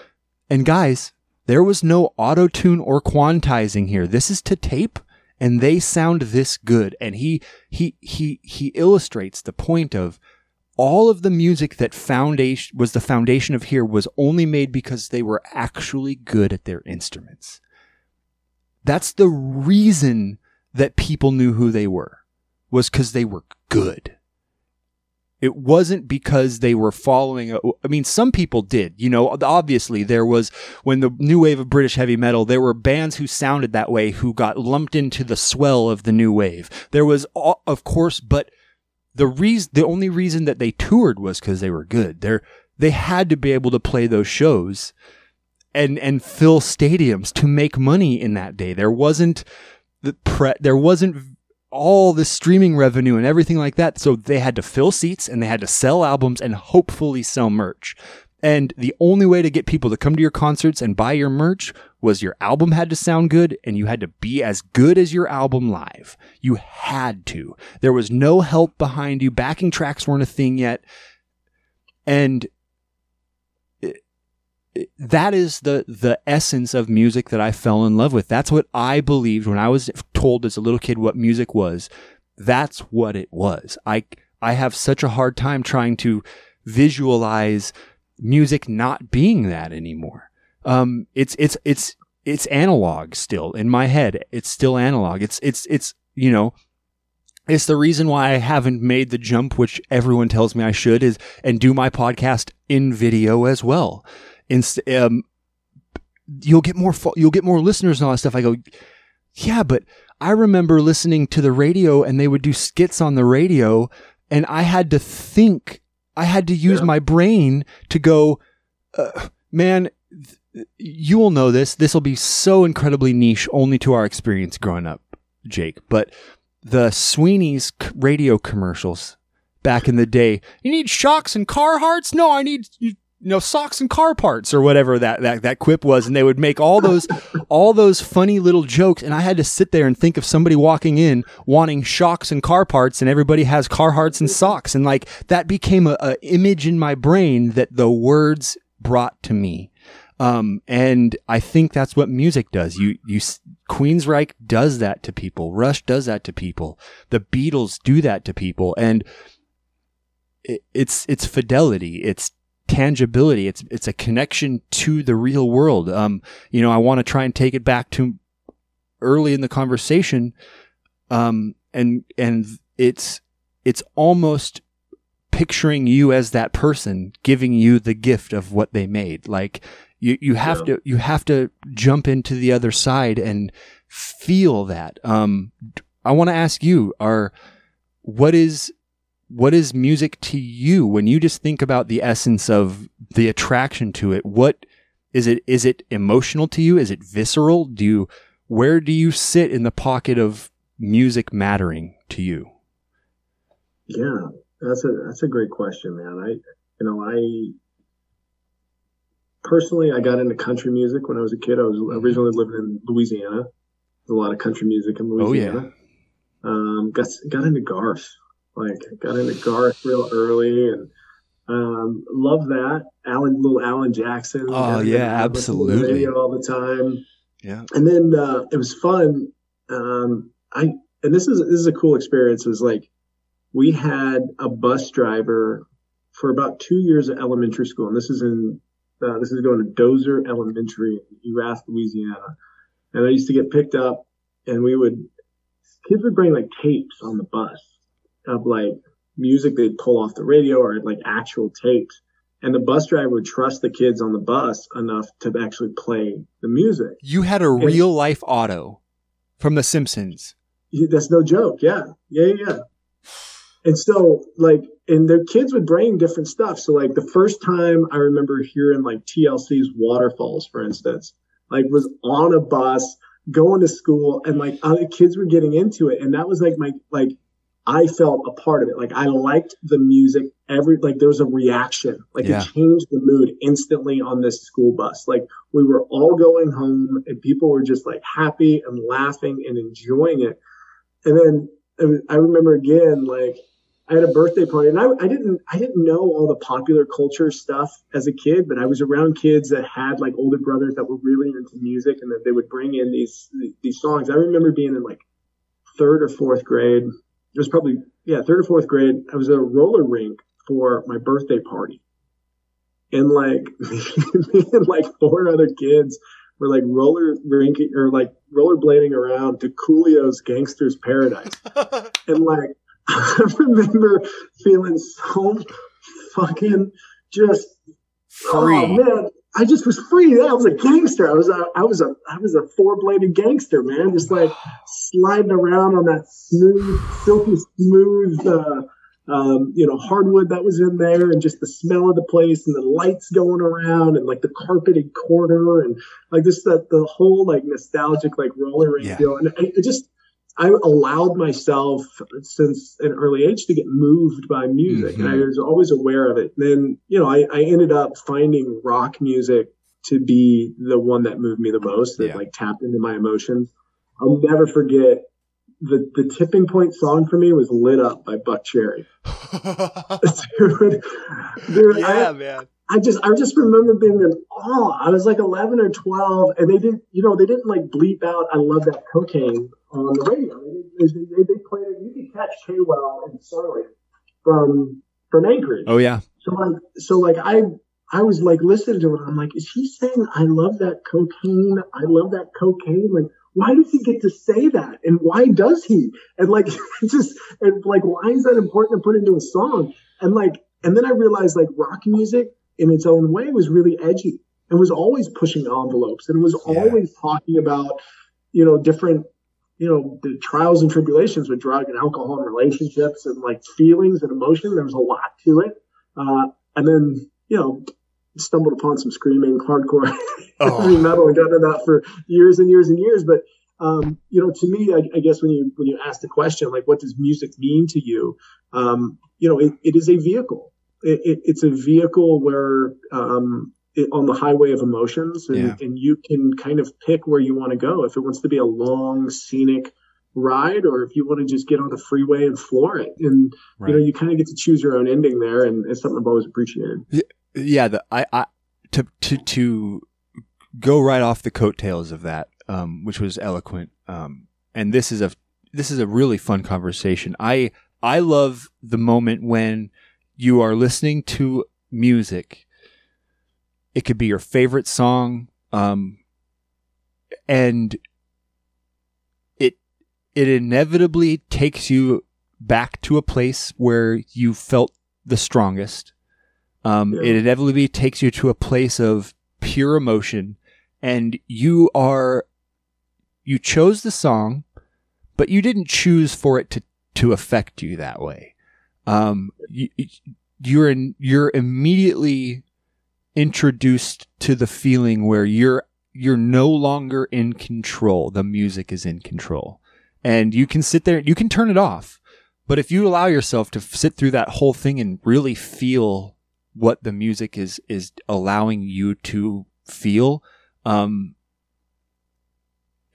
and guys there was no auto tune or quantizing here. This is to tape and they sound this good. And he he he he illustrates the point of all of the music that foundation was the foundation of here was only made because they were actually good at their instruments that's the reason that people knew who they were was because they were good. It wasn't because they were following. A, I mean, some people did. You know, obviously there was when the new wave of British heavy metal, there were bands who sounded that way who got lumped into the swell of the new wave. There was, of course, but the reason, the only reason that they toured was because they were good. They're, they had to be able to play those shows and and fill stadiums to make money in that day. There wasn't the pre- there wasn't all the streaming revenue and everything like that. So they had to fill seats and they had to sell albums and hopefully sell merch. And the only way to get people to come to your concerts and buy your merch was your album had to sound good and you had to be as good as your album live. You had to. There was no help behind you. Backing tracks weren't a thing yet. And that is the the essence of music that I fell in love with. That's what I believed when I was told as a little kid what music was. That's what it was. I I have such a hard time trying to visualize music not being that anymore. Um, it's it's it's it's analog still in my head. It's still analog. It's it's it's you know it's the reason why I haven't made the jump, which everyone tells me I should, is and do my podcast in video as well inst- um, you'll get more fo- you'll get more listeners and all that stuff. I go, yeah, but I remember listening to the radio and they would do skits on the radio, and I had to think, I had to use yeah. my brain to go, uh, man. you will know this. This will be so incredibly niche, only to our experience growing up, Jake. But the Sweeney's radio commercials back in the day. You need shocks and Carhartts? No, I need you know socks and car parts or whatever that, that that quip was and they would make all those all those funny little jokes and i had to sit there and think of somebody walking in wanting shocks and car parts and everybody has carhartts and socks and like that became a, a image in my brain that the words brought to me um, and I think that's what music does. You, you, Queensryche does that to people. Rush does that to people. The Beatles do that to people. And it, it's, it's fidelity. It's tangibility. It's it's a connection to the real world. Um, you know, I want to try and take it back to early in the conversation, um, and and it's it's almost picturing you as that person, giving you the gift of what they made. Like you you have yeah. to you have to jump into the other side and feel that. Um, I want to ask you, are what is what is music to you when you just think about the essence of the attraction to it? What is it? Is it emotional to you? Is it visceral? Do you, where do you sit in the pocket of music mattering to you? Yeah, that's a, that's a great question, man. I, you know, I, personally, I got into country music when I was a kid. I was mm-hmm. originally living in Louisiana. There's a lot of country music in Louisiana. Oh, yeah. Um, got, got into Garth like got into Garth real early and um, love that. Alan, little Alan Jackson. Oh yeah, absolutely. all the time. Yeah. And then uh, it was fun. Um, I and this is this is a cool experience. Is like we had a bus driver for about two years at elementary school, and this is in uh, this is going to Dozier Elementary in Erath, Louisiana. And I used to get picked up, and we would kids would bring like tapes on the bus of like music they'd pull off the radio or like actual tapes. And the bus driver would trust the kids on the bus enough to actually play the music. You had a real life Otto from The Simpsons. That's no joke. Yeah. Yeah. Yeah. And so, like, and the kids would bring different stuff. So, like, the first time I remember hearing like TLC's Waterfalls, for instance, like, was on a bus going to school and like other kids were getting into it. And that was like my, like, I felt a part of it. Like I liked the music. Every like there was a reaction. Like yeah. it changed the mood instantly on this school bus. Like we were all going home and people were just like happy and laughing and enjoying it. And then I remember again, like I had a birthday party and I, I didn't I didn't know all the popular culture stuff as a kid, but I was around kids that had like older brothers that were really into music and that they would bring in these these songs. I remember being in like third or fourth grade it was probably yeah third or fourth grade. I was at a roller rink for my birthday party, and like me and like four other kids were like roller rinking or like rollerblading around to Coolio's Gangster's Paradise, and like I remember feeling so fucking just oh, free. Oh man, I just was free. Yeah, I was a gangster. I was a, I was a, I was a four bladed gangster, man. Just like sliding around on that smooth, silky smooth, uh, um, you know, hardwood that was in there, and just the smell of the place, and the lights going around, and like the carpeted corner, and like just that the whole like nostalgic like roller rink yeah. deal. And it just I allowed myself since an early age to get moved by music, mm-hmm. and I mm-hmm. was always aware of it. And then, you know, I, I, ended up finding rock music to be the one that moved me the most, that yeah. like tapped into my emotions. I'll never forget the the tipping point song for me was "Lit Up" by Buckcherry. dude, dude, yeah, I, man. I just I just remember being in awe. I was like 11 or 12, and they didn't, you know, they didn't like bleep out "I love that cocaine" on the radio. They, they, they played it. You could catch Chaywell and Surly from from Anchorage. Oh yeah. So like so like I I was like listening to it. I'm like, is he saying I love that cocaine? I love that cocaine. Like, why does he get to say that? And why does he? And like, just and like, why is that important to put into a song? And like, and then I realized like rock music in its own way was really edgy and was always pushing envelopes and was yeah. always talking about, you know, different, you know, the trials and tribulations with drug and alcohol and relationships and like feelings and emotion. There was a lot to it. Uh, and then, you know, stumbled upon some screaming hardcore oh. heavy metal and got into that for years and years and years. But um, you know, to me, I, I, guess when you when you ask the question like, what does music mean to you? Um, you know, it, it is a vehicle it, it, it's a vehicle where um, it, on the highway of emotions, and, yeah. and you can kind of pick where you want to go. If it wants to be a long scenic ride, or if you want to just get on the freeway and floor it, and right. you know, you kind of get to choose your own ending there, and it's something I've always appreciated. Yeah, the, I, I to to to go right off the coattails of that, um, which was eloquent. Um, and this is a this is a really fun conversation. I I love the moment when you are listening to music. It could be your favorite song, um, and it it inevitably takes you back to a place where you felt the strongest. Um, yeah. It inevitably takes you to a place of pure emotion, and you are you chose the song, but you didn't choose for it to to affect you that way um, you, you're in, you're immediately introduced to the feeling where you're you're no longer in control. The music is in control, and you can sit there. You can turn it off, but if you allow yourself to sit through that whole thing and really feel what the music is is allowing you to feel, um,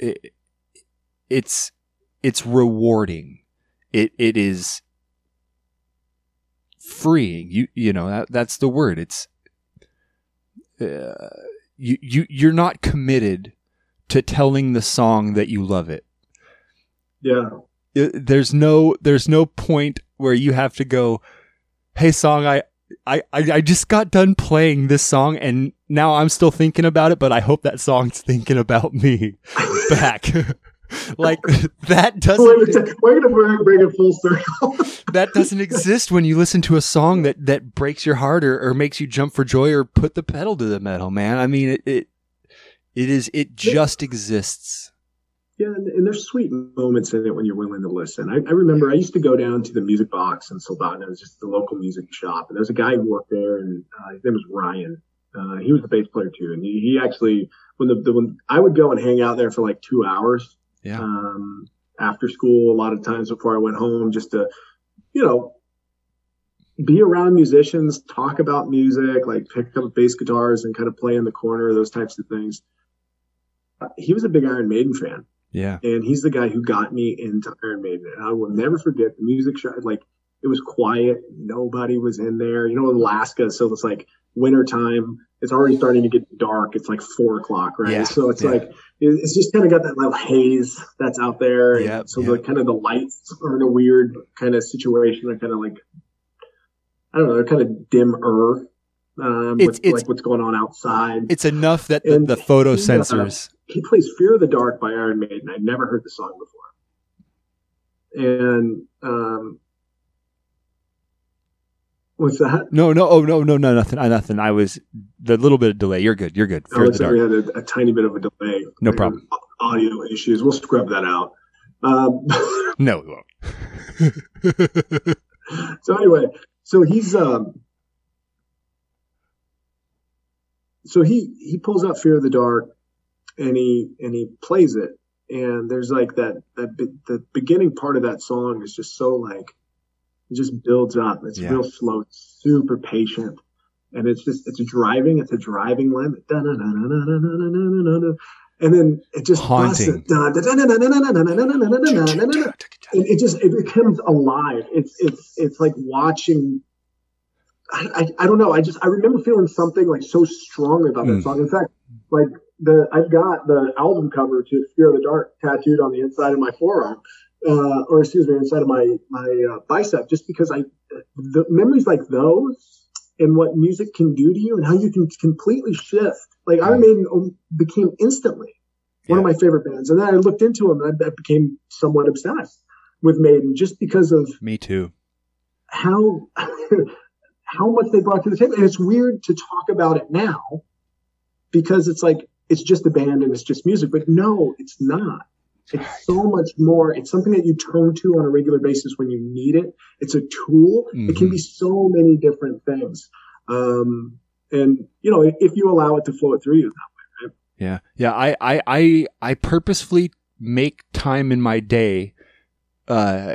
it, it's it's rewarding. It it is freeing. You you know that that's the word. It's uh, you you you're not committed to telling the song that you love it. Yeah. there's no there's no point where you have to go, "Hey song, I I, I just got done playing this song and now I'm still thinking about it, but I hope that song's thinking about me back. like that doesn't we're gonna bring, bring it full circle. that doesn't exist when you listen to a song that that breaks your heart or, or makes you jump for joy or put the pedal to the metal, man. I mean, it it, it is it just exists. Yeah, and, and there's sweet moments in it when you're willing to listen. I, I remember I used to go down to the music box in Soldotna, it was just the local music shop, and there was a guy who worked there, and uh, his name was Ryan. Uh, he was the bass player too, and he, he actually when the, the when I would go and hang out there for like two hours Yeah. um, after school, a lot of times before I went home, just to you know be around musicians, talk about music, like pick up bass guitars and kind of play in the corner, those types of things. Uh, he was a big Iron Maiden fan Yeah. and he's the guy who got me into Iron Maiden. And I will never forget the music show. Like it was quiet, nobody was in there. You know, Alaska, so it's like winter time. It's already starting to get dark. It's like four o'clock, right? Yeah, So it's yeah. like it's just kind of got that little haze that's out there. Yeah. So yep. the kind of the lights are in a weird kind of situation. They're kind of like I don't know, they're kind of dimmer. Um, It's- with it's- like what's going on outside. It's enough that the, And the photo sensors. he plays Fear of the Dark by Iron Maiden. I'd never heard the song before. And um what's that? No, no, oh no, no, no, nothing, nothing. I was the little bit of delay. You're good. You're good. Fear the like we had a, a tiny bit of a delay. No Like, problem. Audio issues. We'll scrub that out. Um, No, we won't. so anyway, so he's um so he he pulls out Fear of the Dark and he and he plays it and there's like that that the beginning part of that song is just so like it just builds up. It's Yeah. real slow, it's super patient. And it's just it's driving, it's a driving limit. And then it just Haunting. it. Just it becomes alive. It's it's it's like watching I, I, I don't know. I just I remember feeling something like so strongly about that Mm. song. In fact, like the I've got the album cover to Fear of the Dark tattooed on the inside of my forearm, uh, or excuse me, inside of my my uh, bicep, just because I the memories like those and what music can do to you and how you can completely shift. Like Iron Maiden um, became instantly one of my favorite bands, and then I looked into them and I, I became somewhat obsessed with Maiden just because of Me too. how how much they brought to the table. And it's weird to talk about it now because it's like it's just a band and it's just music. But no, it's not. It's so much more. It's something that you turn to on a regular basis when you need it. It's a tool. It can Mhm. be so many different things. Um, and you know, if you allow it to flow it through you, that way. Yeah, yeah. I, I, I, I purposefully make time in my day, uh,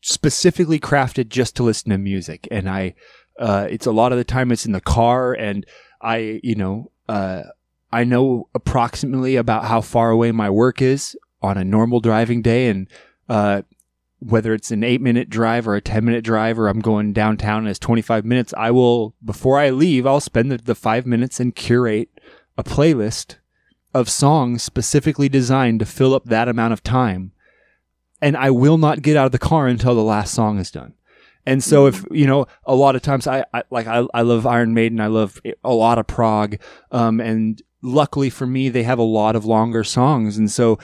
specifically crafted just to listen to music, and I, uh, it's a lot of the time it's in the car, and I, you know, uh, I know approximately about how far away my work is on a normal driving day, and uh, whether it's an eight minute drive or a 10 minute drive, or I'm going downtown and it's 25 minutes, I will, before I leave, I'll spend the, the five minutes and curate a playlist of songs specifically designed to fill up that amount of time. And I will not get out of the car until the last song is done. And so if, you know, a lot of times I, I like, I, I love Iron Maiden. I love a lot of prog. Um, and luckily for me, they have a lot of longer songs. And so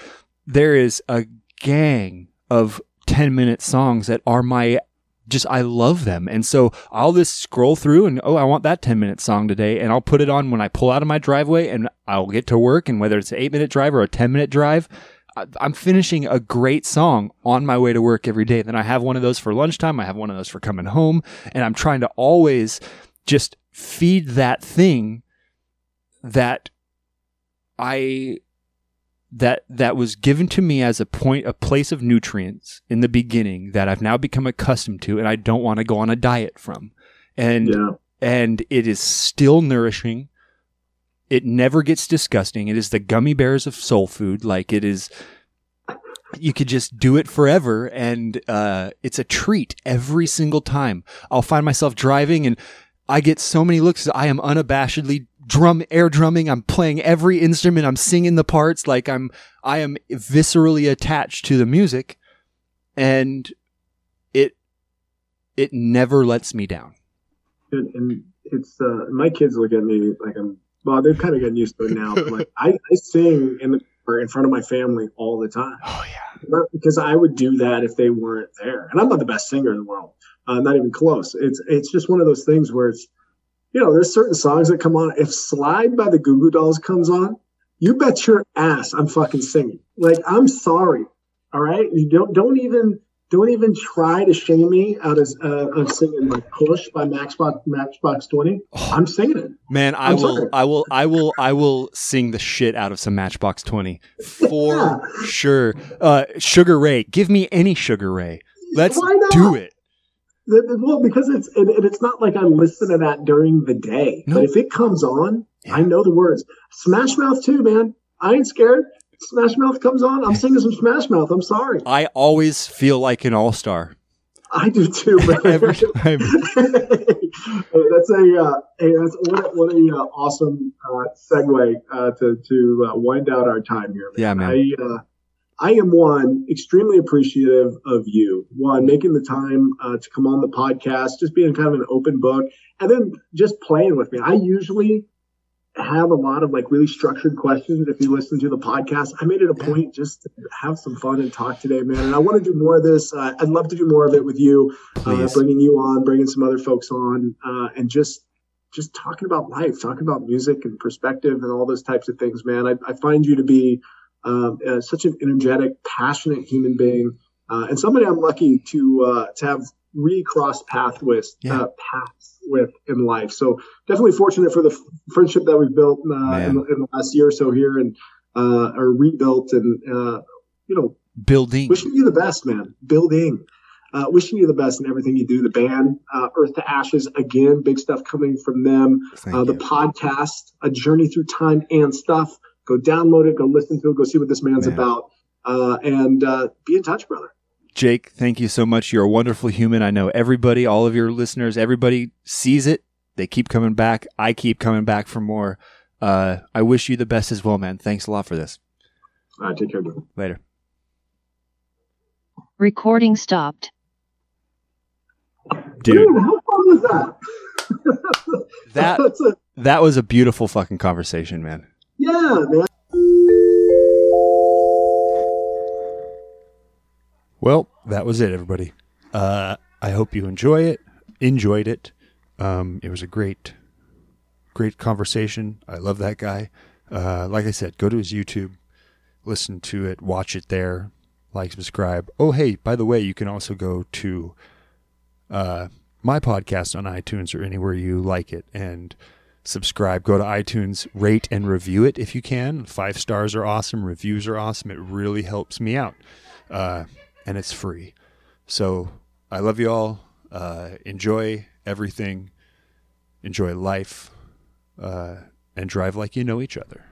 there is a gang of 10 minute songs that are my just I love them. And so I'll just scroll through and oh, I want that 10 minute song today. And I'll put it on when I pull out of my driveway and I'll get to work. And whether it's an eight minute drive or a 10 minute drive, I'm finishing a great song on my way to work every day. Then I have one of those for lunchtime. I have one of those for coming home. And I'm trying to always just feed that thing that I that that was given to me as a point a place of nutrients in the beginning that I've now become accustomed to and I don't want to go on a diet from. And yeah, and it is still nourishing. It never gets disgusting. It is the gummy bears of soul food. Like it is, you could just do it forever, and uh, it's a treat every single time. I'll find myself driving, and I get so many looks. I am unabashedly drum air drumming. I'm playing every instrument. I'm singing the parts. Like I'm, I am viscerally attached to the music, and it, it never lets me down. and, and it's uh, my kids look at me like I'm. Well, they're kind of getting used to it now. But like I, I sing in the or in front of my family all the time. Oh yeah. Because I would do that if they weren't there. And I'm not the best singer in the world. Uh, not even close. It's it's just one of those things where it's you know, there's certain songs that come on. If Slide by the Goo Goo Dolls comes on, you bet your ass I'm fucking singing. Like, I'm sorry. All right. You don't don't even don't even try to shame me out of, uh, of singing like Push by Matchbox Matchbox 20. I'm singing it. Man, I I'm will, sorry. I will, I will, I will sing the shit out of some Matchbox Twenty for Yeah. sure. Uh, Sugar Ray, give me any Sugar Ray. Let's do it. Well, because it's and, and it's not like I listen to that during the day. No. But if it comes on, Yeah. I know the words. Smash Mouth too, man. I ain't scared. Smash Mouth comes on. I'm singing some Smash Mouth. I'm sorry. I always feel like an all star I do too, man. every time. Hey, that's a uh, hey, that's what a, what a uh, awesome uh, segue uh, to to uh, wind out our time here. Yeah, man. I uh, I am one extremely appreciative of you. One making the time uh, to come on the podcast, just being kind of an open book, and then just playing with me. I usually have a lot of like really structured questions. If you listen to the podcast, I made it a point just to have some fun and talk today, man. And I want to do more of this. Uh, I'd love to do more of it with you uh, bringing you on, bringing some other folks on, uh, and just just talking about life, talking about music and perspective and all those types of things, man. I, I find you to be um, uh, such an energetic, passionate human being, uh, and somebody I'm lucky to uh, to have recrossed path with Yeah. uh, paths with in life. So definitely fortunate for the f- friendship that we've built uh, in, in the last year or so here, and uh, or rebuilt, and uh, you know Building. Wishing you the best, man. Building. Uh, wishing you the best in everything you do. The band, uh, Earth to Ashes, again, big stuff coming from them. Uh, the podcast, A Journey Through Time and Stuff. Go download it, go listen to it, go see what this man's Man. about. Uh, and uh, be in touch, brother. Jake, thank you so much. You're a wonderful human. I know everybody, all of your listeners, everybody sees it. They keep coming back. I keep coming back for more. Uh, I wish you the best as well, man. Thanks a lot for this. All right, take care, dude. Later. Recording stopped. Dude, Dude, how fun was that? that that was a beautiful fucking conversation, man. Yeah, man. Well, that was it, everybody. Uh, I hope you enjoy it. Enjoyed it. Um, it was a great, great conversation. I love that guy. Uh, like I said, go to his YouTube, listen to it, watch it there, like, subscribe. Oh, hey, by the way, you can also go to uh, my podcast on iTunes or anywhere you like it and subscribe. Go to iTunes, rate and review it if you can. Five stars are awesome. Reviews are awesome. It really helps me out. Uh, and it's free. So I love you all. Uh, enjoy everything. Enjoy life. Uh, and drive like you know each other.